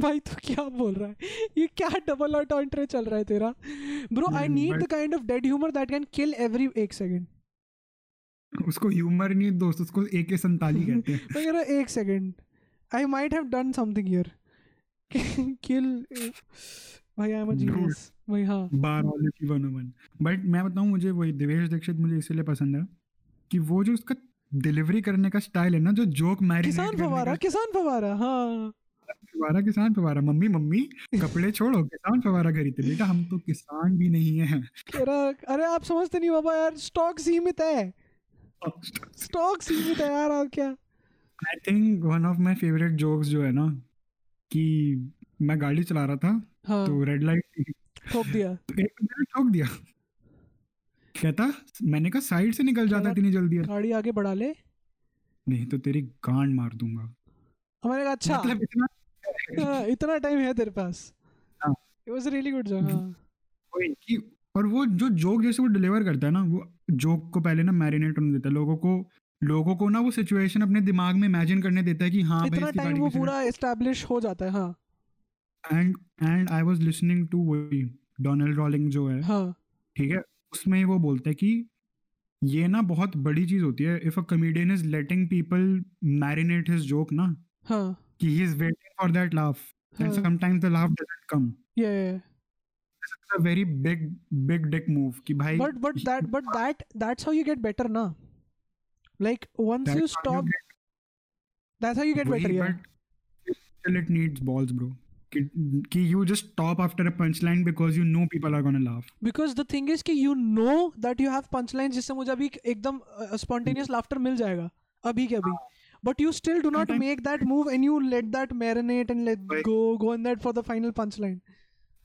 भाई तू क्या बोल रहा है ये क्या डबल अटॉन्ट्रे चल रहा है तेरा bro I need the kind of dead humour that can kill every एक सेकंड उसको ह्यूमर नहीं दोस्त उसको एक के संताली कहते हैं। मैं कह रहा एक second I might have done something here kill भाई आई एम अ जीनियस भाई हाँ। बायोलॉजी वन वन बट मैं बताऊँ मुझे वही देवेश दीक्षित मुझे इसलिए पसंद है कि वो जो उसका डिलीवरी करने का स्टाइल है ना जो जोक मैरिनेट किसान फवारा किसान फवारा हाँ। फवारा किसान फवारा मम्मी मम्मी कपड़े छोड़ो किसान फवारा खरीदते बेटा हम तो किसान भी नहीं है। अरे आप समझते नहीं बाबा यार स्टॉक सीमित है। स्टॉक सीमित है यार और क्या? I think one of my favourite jokes जो है ना कि मैं गाड़ी चला रहा था हाँ। तो रेड लाइट ठोक दिया। तो एक बंदे ने ठोक दिया। कहता मैंने कहा साइड से निकल जाता इतनी जल्दी। गाड़ी आगे बढ़ा ले। नहीं तो तेरी गांड मार दूँगा। हमारे कहा अच्छा। मतलब इतना हाँ, इतना टाइम है तेरे पास। It was really good joke वही कि और वो जो जोक जैसे वो डिलीवर करता है ना वो जोक को पहले ना मैरिनेट होने देता है लोगों को लोगों को ना वो सिचुएशन अपने दिमाग में इमेजिन करने देता है कि हाँ इतना टाइम वो पूरा एस्टैब्लिश हो जाता है हाँ। And and I was listening to वही डोनाल्ड रॉलिंग जो है हाँ। ठीक है? उसमें वो बोलता है कि ये ना बहुत बड़ी चीज़ होती है if a comedian is letting people marinate his joke ना हाँ। कि he is waiting for that laugh and sometimes the laugh doesn't come yeah, a very big big dick move कि भाई but but that but that that's how you get better na like once that's you stop get that's how you get better yeah still it needs balls bro कि you just stop after a punchline because you know people are gonna laugh because the thing is कि you know that you have punchlines जिससे मुझे अभी एकदम uh, spontaneous laughter मिल जाएगा अभी के अभी but you still do not Sometimes- make that move and you let that marinate and let वही। go go in that for the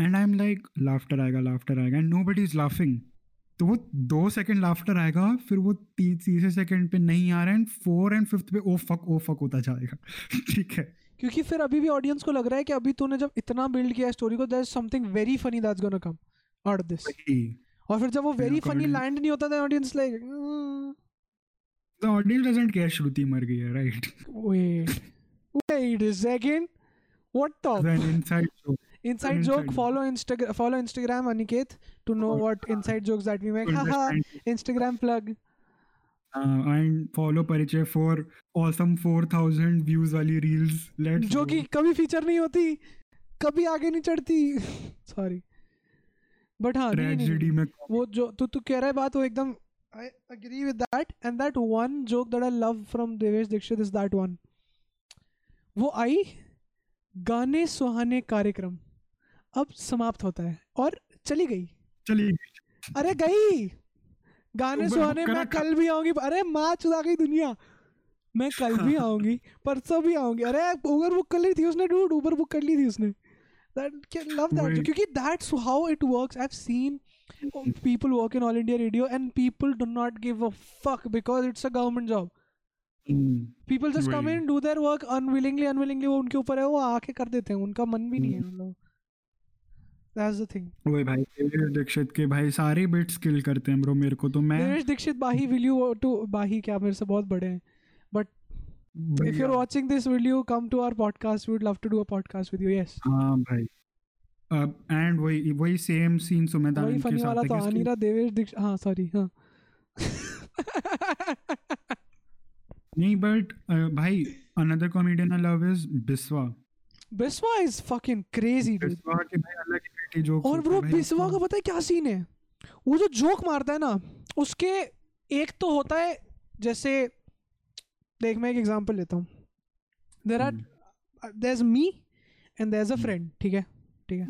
and I am like laughter आएगा लाफ्टर आएगा and nobody is laughing तो वो दो सेकंड लाफ्टर आएगा फिर वो तीसरे सेकंड पे नहीं आ रहा एंड फोर एंड फिफ्थ पे ओ फक ओ फक होता जाएगा। ठीक है। क्योंकि फिर अभी भी ऑडियंस को लग रहा है कि अभी तूने जब इतना बिल्ड किया स्टोरी को is something very funny that's gonna come out of this और फिर जब वो वेरी फनी लैंड नहीं होता audience like the audience doesn't care Shruti मर गई है right wait wait a second what the when inside joke inside joke joke. follow instagram follow instagram aniket to know what inside jokes that we make. Haha instagram plug. And follow Parichay for awesome 4000 views वाली रील्स लेट्स जो कि कभी फीचर नहीं होती कभी आगे नहीं चढ़ती। सॉरी बट हाँ ट्रेजेडी में वो जो तू तू कह रहा है बात वो एकदम I agree with that and that one joke that I love from Devesh Dixit is that one वो आई गाने सुहाने कार्यक्रम। अब समाप्त होता है और चली गई। चली अरे गई। गाने सुनाने में कल भी आऊँगी। अरे माँ चुदा गई दुनिया। मैं कल भी आऊँगी परसों भी आऊँगी। अरे उबर बुक कर ली थी उसने डूड उबर बुक कर ली थी उसने। And people do not give because it's a government job people just come do their work unwillingly unwillingly वो उनके ऊपर है वो आके कर देते हैं। उनका मन भी नहीं है उन that's the thing. वही भाई देवेश दीक्षित के भाई सारे बिट्स किल करते हैं ब्रो मेरे को तो मैं देवेश दीक्षित बाही will you to बाही क्या मेरे से बहुत बड़े हैं। But if you're भैया, watching this will you come to our podcast? We would love to do a podcast with you yes. हाँ भाई। अब एंड वही वही सेम सीन सुमेधा वही के फनी साथ वाला तो रहा देवेश दीक्षित हाँ सॉरी हाँ। नहीं बट भाई another comedian I love is Biswa Biswa is fucking crazy dude Biswa के भाई अलग और ब्रो बिस्वा का पता है क्या सीन है? वो जो जोक मारता है ना उसके एक तो होता है जैसे देख मैं एक एग्जांपल लेता हूँ। There are there is me and there is a friend ठीक है? ठीक है.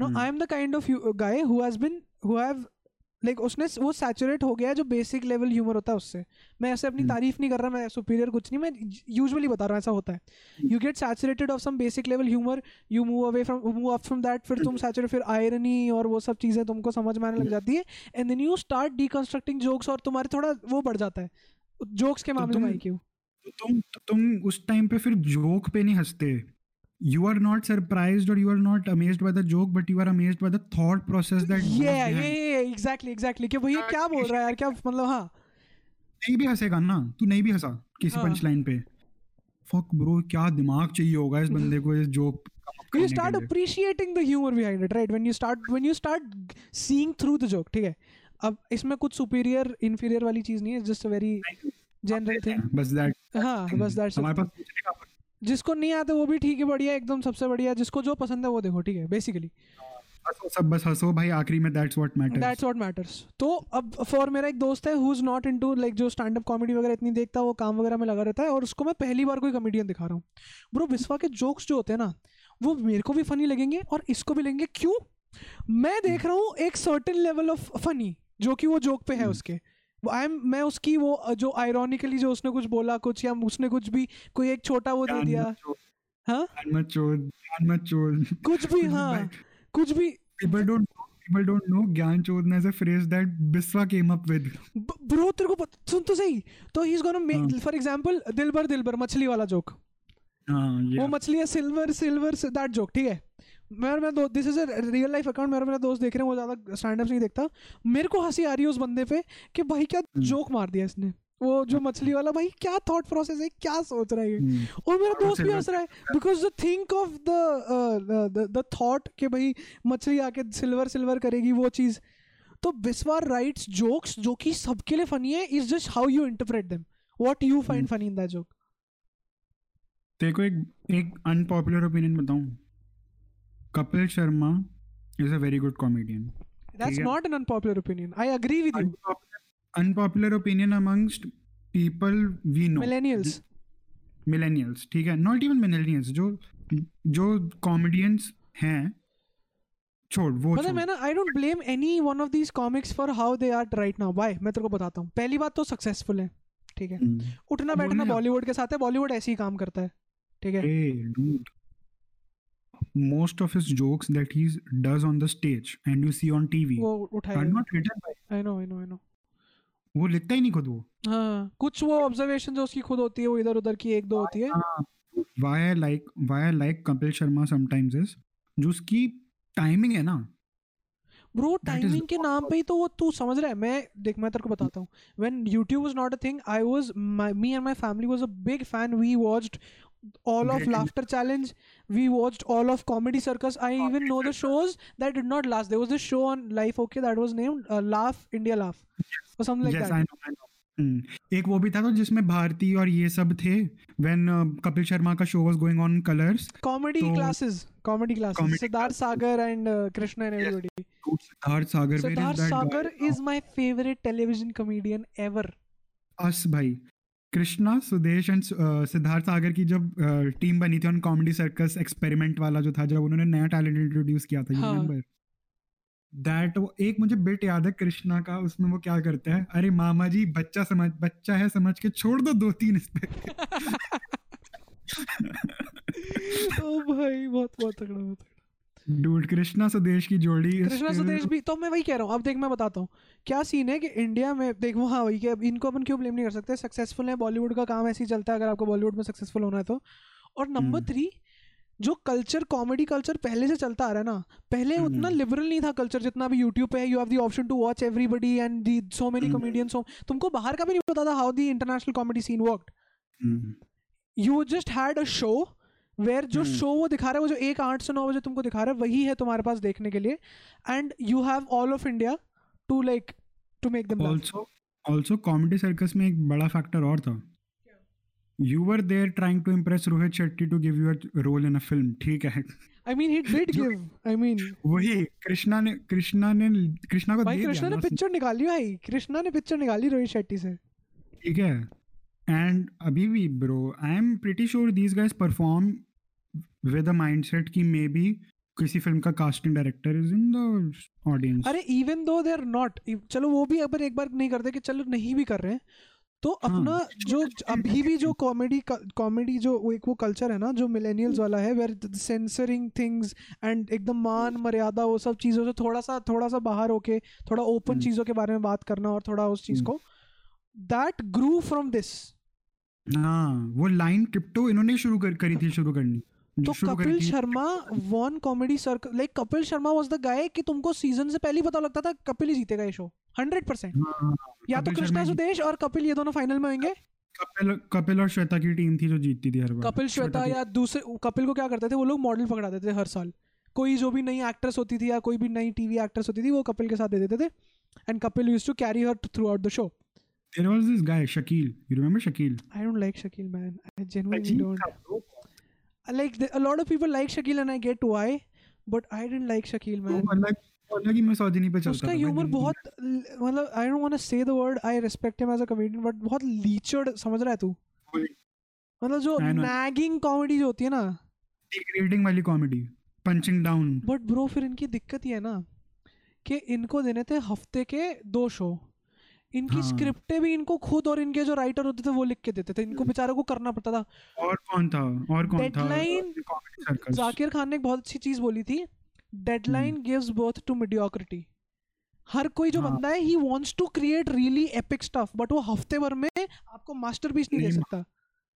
No. I am the kind of guy who has been who have like like, उसने वो सैचुरेट हो गया जो बेसिक लेवल ह्यूमर होता है उससे मैं ऐसे अपनी हम्म। तारीफ़ नहीं कर रहा मैं सुपीरियर कुछ नहीं मैं यूजुअली बता रहा हूँ ऐसा होता है। You get saturated of some basic level humour you move away from move up from that फिर तुम सैचुरेट फिर आयरनी और वो सब चीज़ें तुमको समझ में आने लग हम्म। जाती है and then you start deconstructing jokes और तुम्हारे थोड़ा वो बढ़ जाता है जोक्स के तो मामले में आई क्यों तो तुम तो तुम उस टाइम पे फिर जोक पे नहीं हँसते यू आर नॉट सरप्राइज्ड और you are not amazed by the joke but you are amazed by the thought process that ये ये एग्जैक्टली एग्जैक्टली कि भैया क्या बोल रहा है यार? क्या मतलब हाँ। नहीं भी हंसेगा ना। तू नहीं भी हंसा किसी हाँ। पंच लाइन पे। फक ब्रो क्या दिमाग चाहिए होगा इस बंदे को इस joke you start appreciating the humor behind it right? When you start when you start seeing through the joke ठीक है? अब इसमें कुछ superior inferior वाली चीज़ नहीं है just a very general thing. बस दैट हाँ बस that's हमारे पास जिसको नहीं आता वो भी ठीक है बढ़िया एकदम सबसे बढ़िया। जिसको जो पसंद है वो देखो ठीक है बेसिकली सब बस हंसो भाई आखिरी में that's what matters that's what matters तो अब फॉर मेरा एक दोस्त है who is not into like जो स्टैंड अप कॉमेडी वगैरह इतनी देखता वो काम वगैरह में लगा रहता है और उसको मैं पहली बार कोई कॉमेडियन दिखा रहा हूँ। ब्रो बिस्वा के जोक्स जो होते हैं ना वो मेरे को भी फनी लगेंगे और इसको भी लगेंगे। क्यों? मैं देख रहा हूँ एक सर्टेन लेवल ऑफ़ फनी जो कि वो जोक पे है हम्म। उसके। आई एम मैं उसकी वो जो आयरॉनिकली जो उसने कुछ बोला कुछ या उसने कुछ भी कोई एक छोटा वो दे दिया। हाँ? कुछ भी हाँ। कुछ भी। people don't people don't know ज्ञान चोदना is a phrase that Biswa came up with bro तेरे को पता सुन तो सही। तो ही इज़ गोना मेक हाँ। फॉर एग्जांपल दिलबर दिलबर मछली वाला जोक हाँ वो yeah मछली है सिल्वर सिल्वर दैट जोक ठीक है? मैं और मेरा दोस्त this is a real life account मेरा मेरा दोस्त देख रहे हैं वो ज़्यादा स्टैंड अप नहीं देखता। मेरे को हँसी आ रही है उस बंदे पे कि भाई क्या हम्म। जोक मार दिया इसने। वो जो मछली वाला भाई क्या थॉट प्रोसेस है क्या सोच रहा है ये? हम्म, और मेरा दोस्त भी हंस रहा है because the think of the the thought कि भाई मछली आके सिल्वर सिल्वर करेगी वो चीज़। तो बिस्वार राइट्स जोक्स जो कि सबके लिए फनी है is just how you interpret them what you find hmm. Funny in that joke तेरे को एक एक अनपॉपुलर ओपिनियन बताऊँ? Kapil Sharma is a very good comedian that's है। Not an unpopular opinion I agree with you unpopular opinion amongst people we know millennials millennials ठीक है? नॉट इवन मिलेनियल्स जो जो कॉमेडियंस हैं छोड़ वो मतलब। मैं ना I don't blame any one of these comics for how they are right now by मैं तेरे को बताता हूँ। पहली बात तो सक्सेसफुल है ठीक है। उठना बैठना बॉलीवुड के साथ है बॉलीवुड ऐसे ही काम करता है ठीक है. Most of his jokes that he does on the stage and you see on TV वो are not written by. I know I know I know वो लिखता ही नहीं खुद वो. हाँ कुछ वो ऑब्जर्वेशन जो उसकी खुद होती है वो इधर उधर की एक दो होती है हाँ, Why I like why I like Kapil Sharma sometimes is जो उसकी टाइमिंग है ना ब्रो टाइमिंग के नाम पे ही तो वो तू समझ रहा है मैं देख मैं तेरे को बताता हूँ when YouTube was not a thing I was my me and my family was a big fan we watched all of Great Indian- laughter challenge we watched all of comedy circus I even Comedy know the shows that did not last there was this show on life okay that was named uh, laugh India laugh or something like yes that I know I know हम्म, एक वो भी था तो जिसमें भारती और ये सब थे when uh, कपिल शर्मा का show was going on colors comedy तो- classes comedy classes Comedy Siddharth classes. Sagar and uh, Krishna and Yes. everybody Siddharth Sagar where is Siddharth that Sagar guy? is my favorite television comedian ever अस भाई कृष्णा सुदेश एंड सिद्धार्थ सागर की जब टीम बनी थी ऑन कॉमेडी सर्कस एक्सपेरिमेंट वाला जो था जब उन्होंने नया टैलेंट इंट्रोड्यूस किया था हाँ। दैट एक मुझे बिट याद है कृष्णा का उसमें वो क्या करते है? अरे मामा जी बच्चा समझ बच्चा है समझ के छोड़ दो दो तीन इस पे। ओ भाई बहुत बहुत तगड़ा बहुत डूड कृष्णा सुदेश की जोड़ी कृष्णा सुदेश भी तो मैं वही कह रहा हूँ अब देख मैं बताता हूँ क्या सीन है कि इंडिया में देख वो हाँ वही कि इनको अपन क्यों ब्लेम नहीं कर सकते सक्सेसफुल है बॉलीवुड का काम ऐसे ही चलता है अगर आपको बॉलीवुड में सक्सेसफुल होना है तो और नंबर। थ्री जो कल्चर कॉमेडी कल्चर पहले से चलता आ रहा है ना पहले उतना हम्म। लिबरल नहीं था कल्चर जितना भी यूट्यूब पे है you have the option to watch everybody and the so many. Comedians हो तुमको बाहर का भी नहीं पता था how the international comedy scene worked hmm, you just had a show where जो। शो वो दिखा रहा है वो जो एक आठ से नौ बजे तुमको दिखा रहा है वही है तुम्हारे पास देखने के लिए। And you have all of India to like to make them also also comedy circus में एक बड़ा फैक्टर और था। you were there trying to impress Rohit Shetty to give you a role in a film ठीक है। I mean he did give I mean वही कृष्णा ने कृष्णा ने कृष्णा को भाई दे कृष्णा ने पिक्चर निकाली भाई। कृष्णा ने पिक्चर निकाली रोहित शेट्टी से। ठीक है। एंड अभी भी bro I am pretty sure these guys perform with a mindset कि मे बी किसी फ़िल्म का casting director is in the audience अरे even though they are not चलो वो भी अगर एक बार नहीं करते कि चलो नहीं भी कर रहे हैं तो हाँ, अपना जो अभी भी जो कॉमेडी कॉमेडी जो एक वो कल्चर है ना जो मिलेनियल्स वाला है वेयर सेंसरिंग थिंग्स एंड एकदम मान मर्यादा वो सब चीज़ों से थोड़ा सा थोड़ा सा बाहर होके थोड़ा ओपन हम्म। चीज़ों के बारे में बात करना और थोड़ा उस चीज़ हम्म। को दैट ग्रू फ्रॉम दिस हाँ वो लाइन क्रिप्टो इन्होंने शुरू कर करी थी शुरू करनी। तो Kapil Sharma one comedy circle like Kapil Sharma was the guy कि तुमको सीज़न से पहले ही पता लगता था कपिल ही जीतेगा ये शो हंड्रेड परसेंट या तो कृष्णा सुदेश और कपिल ये दोनों फाइनल में आएँगे कपिल कपिल और श्वेता की टीम थी जो जीतती थी हर बार। कपिल श्वेता या दूसरे कपिल को क्या करते थे? वो लोग मॉडल पकड़ा देते थे हर साल। कोई जो भी नई एक्ट्रेस होती थी या कोई भी नई टीवी एक्ट्रेस होती थी वो कपिल के साथ दे देते थे। And Kapil used to carry her throughout the show There was this guy Shakil. You remember Shakil? I don't like Shakil man I genuinely अजीब bro. लाइक a lot of people like Shakil and I get why but I didn't like Shakil man. अलग ही मिसोजिनी पे चलता उसका ह्यूमर बहुत मतलब I don't want to say the word I respect him as a comedian but बहुत लीचर्ड समझ रहा है तू? मतलब जो नैगिंग कॉमेडी जो होती है ना। Degrading वाली comedy punching down but bro फिर इनकी दिक्कत ये है ना कि इनको देने थे हफ़्ते के दो शो इनकी हाँ। स्क्रिप्टें भी इनको खुद और इनके जो राइटर होते थे वो लिख के देते थे। इनको बेचारों को करना पड़ता था। और कौन था? और कौन कॉमेडी जाकिर खान ने एक बहुत अच्छी चीज़ बोली थी deadline gives birth to mediocrity हर कोई जो हाँ। बंदा है he wants to create really epic stuff but वो हफ़्ते भर में आपको मास्टरपीस नहीं दे सकता।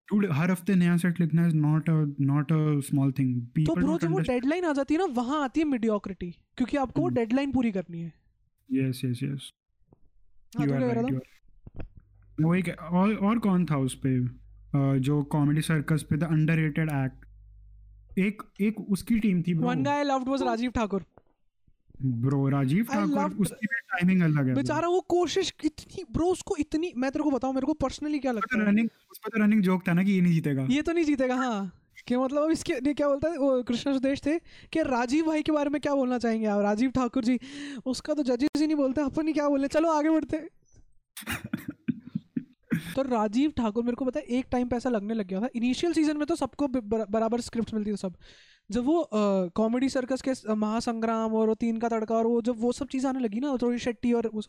Dude, हर हफ़्ते नया सेट लिखना is not a not a small thing तो ब्रो जब वो डेडलाइन आ जाती है ना वहाँ आती है मीडियोक्रिटी क्योंकि आपको वो हम्म। डेडलाइन पूरी करनी है। यस यस यस हाँ तो वो एक और और कौन था उस पे? जो कॉमेडी सर्कस पे द अंडररेटेड एक्ट एक एक उसकी टीम थी one guy I loved was Rajiv Thakur bro Rajiv Thakur loved- उसकी भी टाइमिंग अलग है बेचारा वो कोशिश इतनी ब्रो उसको इतनी मैं तेरे को बताऊँ मेरे को पर्सनली क्या लगता है? रनिंग उस पर तो रनिंग जोक था ना कि ये नहीं जीतेगा। ये तो नहीं जीतेगा हाँ। कि मतलब? अब इसके ये क्या बोलता है? वो कृष्णा सुदेश थे। कि राजीव भाई के बारे में क्या बोलना चाहेंगे आप? राजीव ठाकुर जी उसका तो जजेस ही नहीं बोलते अपन ही क्या बोले? चलो आगे बढ़ते। तो राजीव ठाकुर मेरे को पता है एक टाइम पे ऐसा लगने लग गया था। इनिशियल सीज़न में तो सबको बराबर स्क्रिप्ट मिलती थी सब। जब वो कॉमेडी सर्कस के महासंग्राम और वो तीन का तड़का और वो जब वो सब चीज़ आने लगी ना रोहित शेट्टी और उस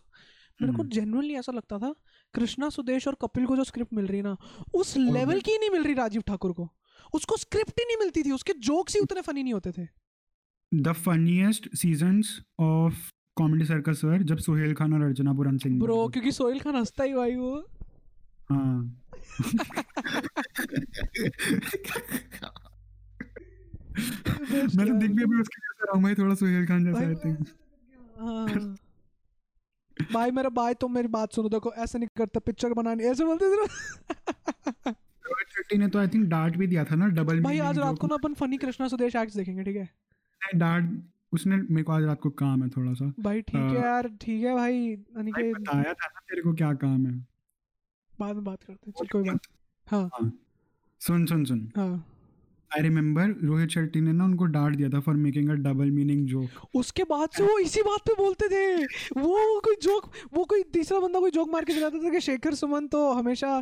मेरे को हम्म। जेनुअनली ऐसा लगता था कृष्णा सुदेश और कपिल को जो स्क्रिप्ट मिल रही है ना उस लेवल की नहीं मिल रही राजीव ठाकुर को। उसको स्क्रिप्ट ही नहीं मिलती थी उसके जोक्स ही उतने फनी नहीं होते थे। The funniest seasons of comedy circus were जब सुहेल खान और अर्चना पुरन सिंह ब्रो क्योंकि सोहेल खान हंसता ही भाई वो। हाँ। मैं तो दिख भी अभी उसके जैसा रहा हूँ थोड़ा सुहेल खान जैसा आई थिंक हाँ। भाई मेरा भाई तुम मेरी बात सुनो देखो ऐसे नहीं करता पिक्चर बनाने ऐसे बोलते थे रोहित शेट्टी ने तो आई थिंक डार्ट भी दिया था ना डबल भाई आज रात को ना अपन फनी कृष्णा सुदेश एक्ट देखेंगे ठीक है? डार्ट उसने मेरे को आज रात को काम है थोड़ा सा भाई ठीक है हाँ। यार ठीक है भाई यानी अनिकेत बताया था ना तेरे को क्या काम है। बाद में बात करते हैं चल कोई बात हाँ। हाँ। सुन सुन सुन। हाँ। आई रिमेम्बर रोहित शेट्टी ने ना उनको डांट दिया था for making a double meaning joke उसके बाद से वो इसी बात पे बोलते थे। वो कोई जोक वो कोई तीसरा बंदा कोई जोक मार के चलाता था कि शेखर सुमन तो हमेशा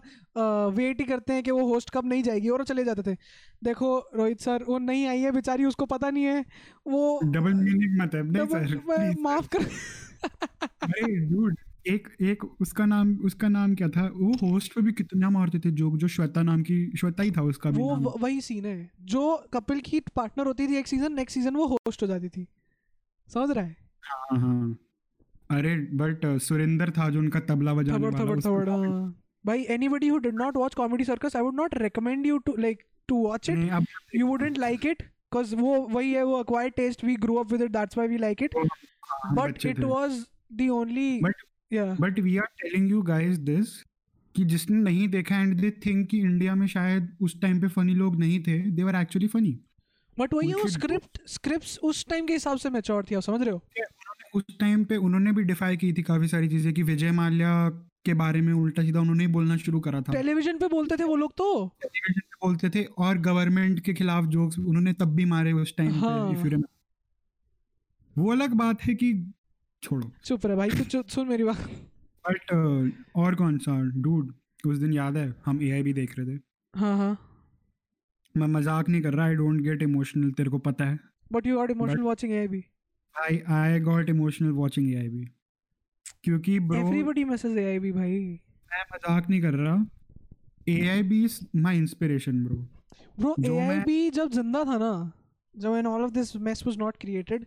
वेट ही करते हैं कि वो होस्ट कब नहीं जाएगी और वो चले जाते थे। देखो रोहित सर वो नहीं आई है बेचारी उसको पता नहीं है। वो डबल मीनिंग मत है नहीं सर माफ़ कर अरे डूड एक एक उसका नाम उसका नाम क्या था? वो होस्ट पे भी कितना मारते थे जोक जो श्वेता नाम की श्वेता ही था उसका भी वो नाम। वही सीन है जो कपिल की पार्टनर होती थी एक सीज़न नेक्स्ट सीज़न वो होस्ट हो जाती थी। समझ रहा है? हाँ हाँ। अरे बट सुरेंद्र था जो उनका तबला बजाने थबड़ वाला थबड़ थबड़ हाँ। भाई anybody who did not watch comedy circus I would not recommend you to like to watch it you wouldn't like it because वो वही है वो acquired taste we grew up with it that's why we like it. हाँ, but बच्चे it थे। Yeah. But we are telling you guys this कि जिसने नहीं देखा एंड दे थिंक कि इंडिया में शायद उस टाइम पे फनी लोग नहीं थे they were actually funny but वही वो script scripts उस टाइम के हिसाब से mature थी आप समझ रहे हो? उस टाइम पे उन्होंने भी डिफाई की थी काफ़ी सारी चीज़ें कि विजय माल्या के बारे में उल्टा सीधा उन्होंने ही बोलना शुरू करा था। टेलीविज़न पे बोलते थे वो लोग तो? टेलीविज़न पे बोलते थे और गवर्नमेंट के खिलाफ जोक्स उन्होंने तब भी मारे उस टाइम हाँ। पे. वो अलग बात है कि छोड़ो चुप रहे भाई तू चुप सुन मेरी बात। बट uh, और कौन सा? डूड उस दिन याद है हम एआई भी देख रहे थे। हाँ हाँ। मैं मज़ाक नहीं कर रहा आई डोंट गेट इमोशनल तेरे को पता है। But you got emotional watching AIB I I got emotional watching AIB क्योंकि एवरीबॉडी मैसेज एआईबी भाई। मैं मज़ाक नहीं कर रहा। AIB is my inspiration bro bro AIB जब ज़िंदा था ना जब in all of this mess was not created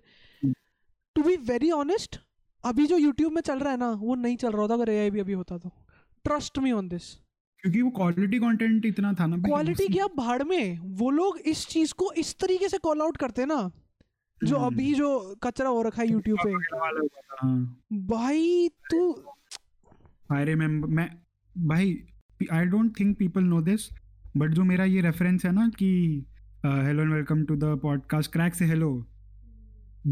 to be very honest अभी जो YouTube में चल रहा है ना, वो नहीं चल रहा होता अगर AIB अभी होता तो. Trust me on this. क्योंकि वो क्वालिटी कंटेंट इतना था ना भाई, क्वालिटी क्या भाड़ में वो लोग इस चीज़ को इस तरीके से कॉल आउट करते ना जो हम्म। अभी जो कचरा हो रखा है यूट्यूब पे था, हाँ भाई तू आई रिमेम्बर मैं भाई I don't think people know this but जो मेरा ये रेफरेंस है ना कि hello and welcome to the podcast crack से hello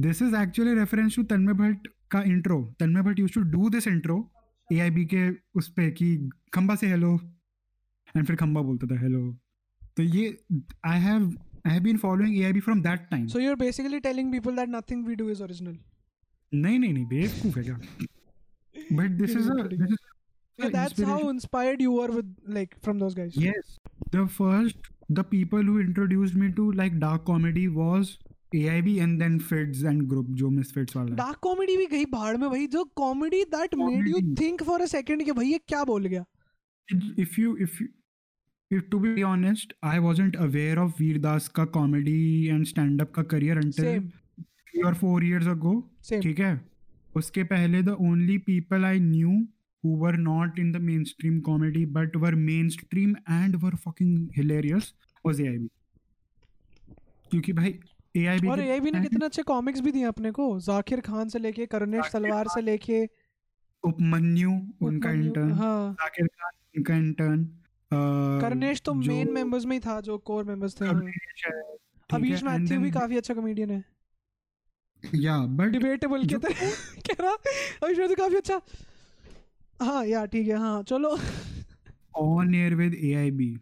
this is actually reference to Tanmay Bhat का intro Tanmay Bhatt used to do this intro A K उस पे कि खंबा से हेलो एंड फिर खंबा बोलता था हेलो तो ये I have I have been following a from that time so you are basically telling people that nothing we do is original नहीं नहीं नहीं बेवकूफ है क्या but this is this is that's how inspired you are with like from those guys Yes, the first the people who introduced me to like dark comedy was AIB and then Fids and group जो Misfits वाला है. डार्क कॉमेडी भी गई भाड़ में भाई जो comedy that made you. Think for a second कि भाई ये क्या बोल गया If you if you if to be honest, I wasn't aware of Veer Das का comedy and stand up का career until same three or four years ago. Same ठीक है उसके पहले the only people I knew who were not in the mainstream comedy but were mainstream and were fucking hilarious was AIB. क्योंकि भाई AIB और एआईबी ने कितने अच्छे कॉमिक्स भी दिए अपने को। जाकिर खान से लेके करुणेश तलवार से लेके। उपमन्यु उनका इंटर्न हाँ। जाकिर खान उनका इंटर्न करुणेश तो मेन मेंबर्स में ही था जो कोर मेंबर्स थे हाँ। मैथ्यू भी काफ़ी अच्छा कॉमेडियन है। या बट डिबेटेबल जो- कहते हैं कह रहा अभीश मैथ्यू काफ़ी अच्छा। हाँ या ठीक है हाँ चलो। On air with AIB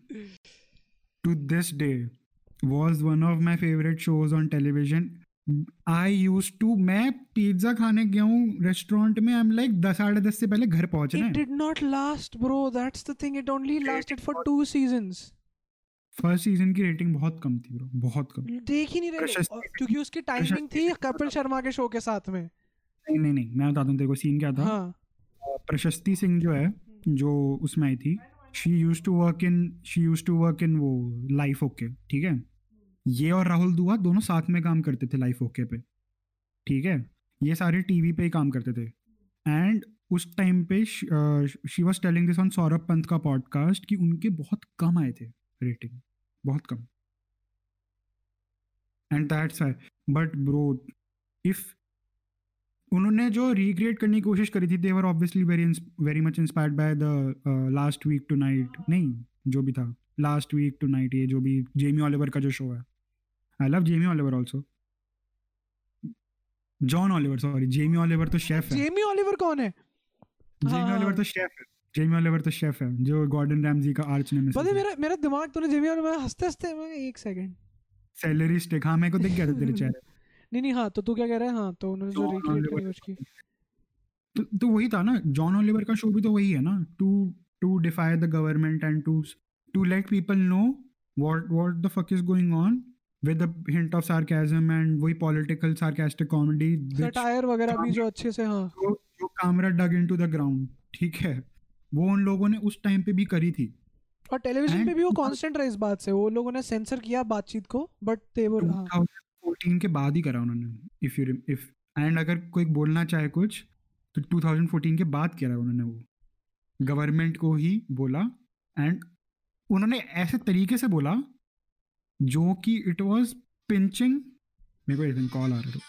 to this day was one of my favourite shows on television I used to मैं पिज्जा खाने गया हूँ रेस्टोरेंट में आई एम लाइक दस साढ़े दस से पहले घर पहुँचना it है। did not last bro. That's the thing. It only lasted for two first season की रेटिंग बहुत कम थी ब्रो बहुत कम। देख ही नहीं रहे। क्योंकि उसकी टाइमिंग थी कपिल शर्मा के शो के साथ में। नहीं नहीं नहीं मैं बता हूँ तेरे को सीन क्या था? हाँ। प्रशस्ति सिंह जो है जो उसमें आई थी she used to work in she used to work in वो लाइफ ओके ठीक है? ये और राहुल दुआ दोनों साथ में काम करते थे लाइफ ओके पे। ठीक है? ये सारे टीवी पे ही काम करते थे। एंड उस टाइम पे she was telling this on Saurabh Pant का पॉडकास्ट कि उनके बहुत कम आए थे रेटिंग बहुत कम। And that's but bro if उन्होंने जो रिक्रिएट करने की कोशिश करी थी they were obviously very very much inspired by the last week tonight नहीं, जो भी था। लास्ट वीक टू नाइट ये जो भी जेमी ऑलिवर का जो शो है। I love Jamie Oliver also John Oliver sorry Jamie Oliver तो शेफ है। जेमी ऑलिवर कौन है? जेमी ऑलिवर हाँ। तो शेफ है। जेमी ऑलिवर तो शेफ है जो गॉर्डन रैमजी का आर्च नेमेसिस पता है मेरा मेरा दिमाग तूने जेमी ऑलिवर हँसते हँसते मैं एक सेकंड सैलरी स्टिक हाँ मेरे को दिख गया था तेरे चेहरे नहीं नहीं हाँ तो तू क्या कह रहा है? हाँ तो उन्होंने जो रिक्रिएट करने की की तो, तो वही था ना जॉन ओलिवर का शो भी तो वही है ना। To to defy the government and to to let people know what what the fuck is going on with a hint of sarcasm and वही पॉलिटिकल सार्कास्टिक कॉमेडी सटायर वगैरह भी जो अच्छे से हाँ। जो जो camera dug into the ground ठीक है? वो उन लोगों ने उस टाइम पे भी करी थी। और टेलीविज़न And पे भी वो कांस्टेंट रहे इस बात से। वो लोगों ने सेंसर किया बातचीत को बट दे वर हाँ। 2014 के बाद ही करा उन्होंने इफ़ यू इफ़ एंड अगर कोई बोलना चाहे कुछ तो 2014 के बाद करा उन्होंने वो। गवर्नमेंट को ही बोला एंड उन्होंने ऐसे तरीके से बोला जो कि इट वाज पिंचिंग मेरे को एकदम कॉल आ रहा है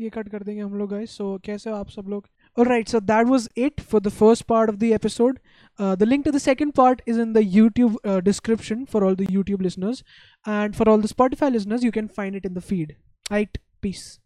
ये कट कर देंगे हम लोग सो कैसे हो आप सब लोग? Alright so that was it for the first part of the episode the link to the second part is in the YouTube description for all the YouTube listeners and for all the Spotify listeners you can find it in the feed right peace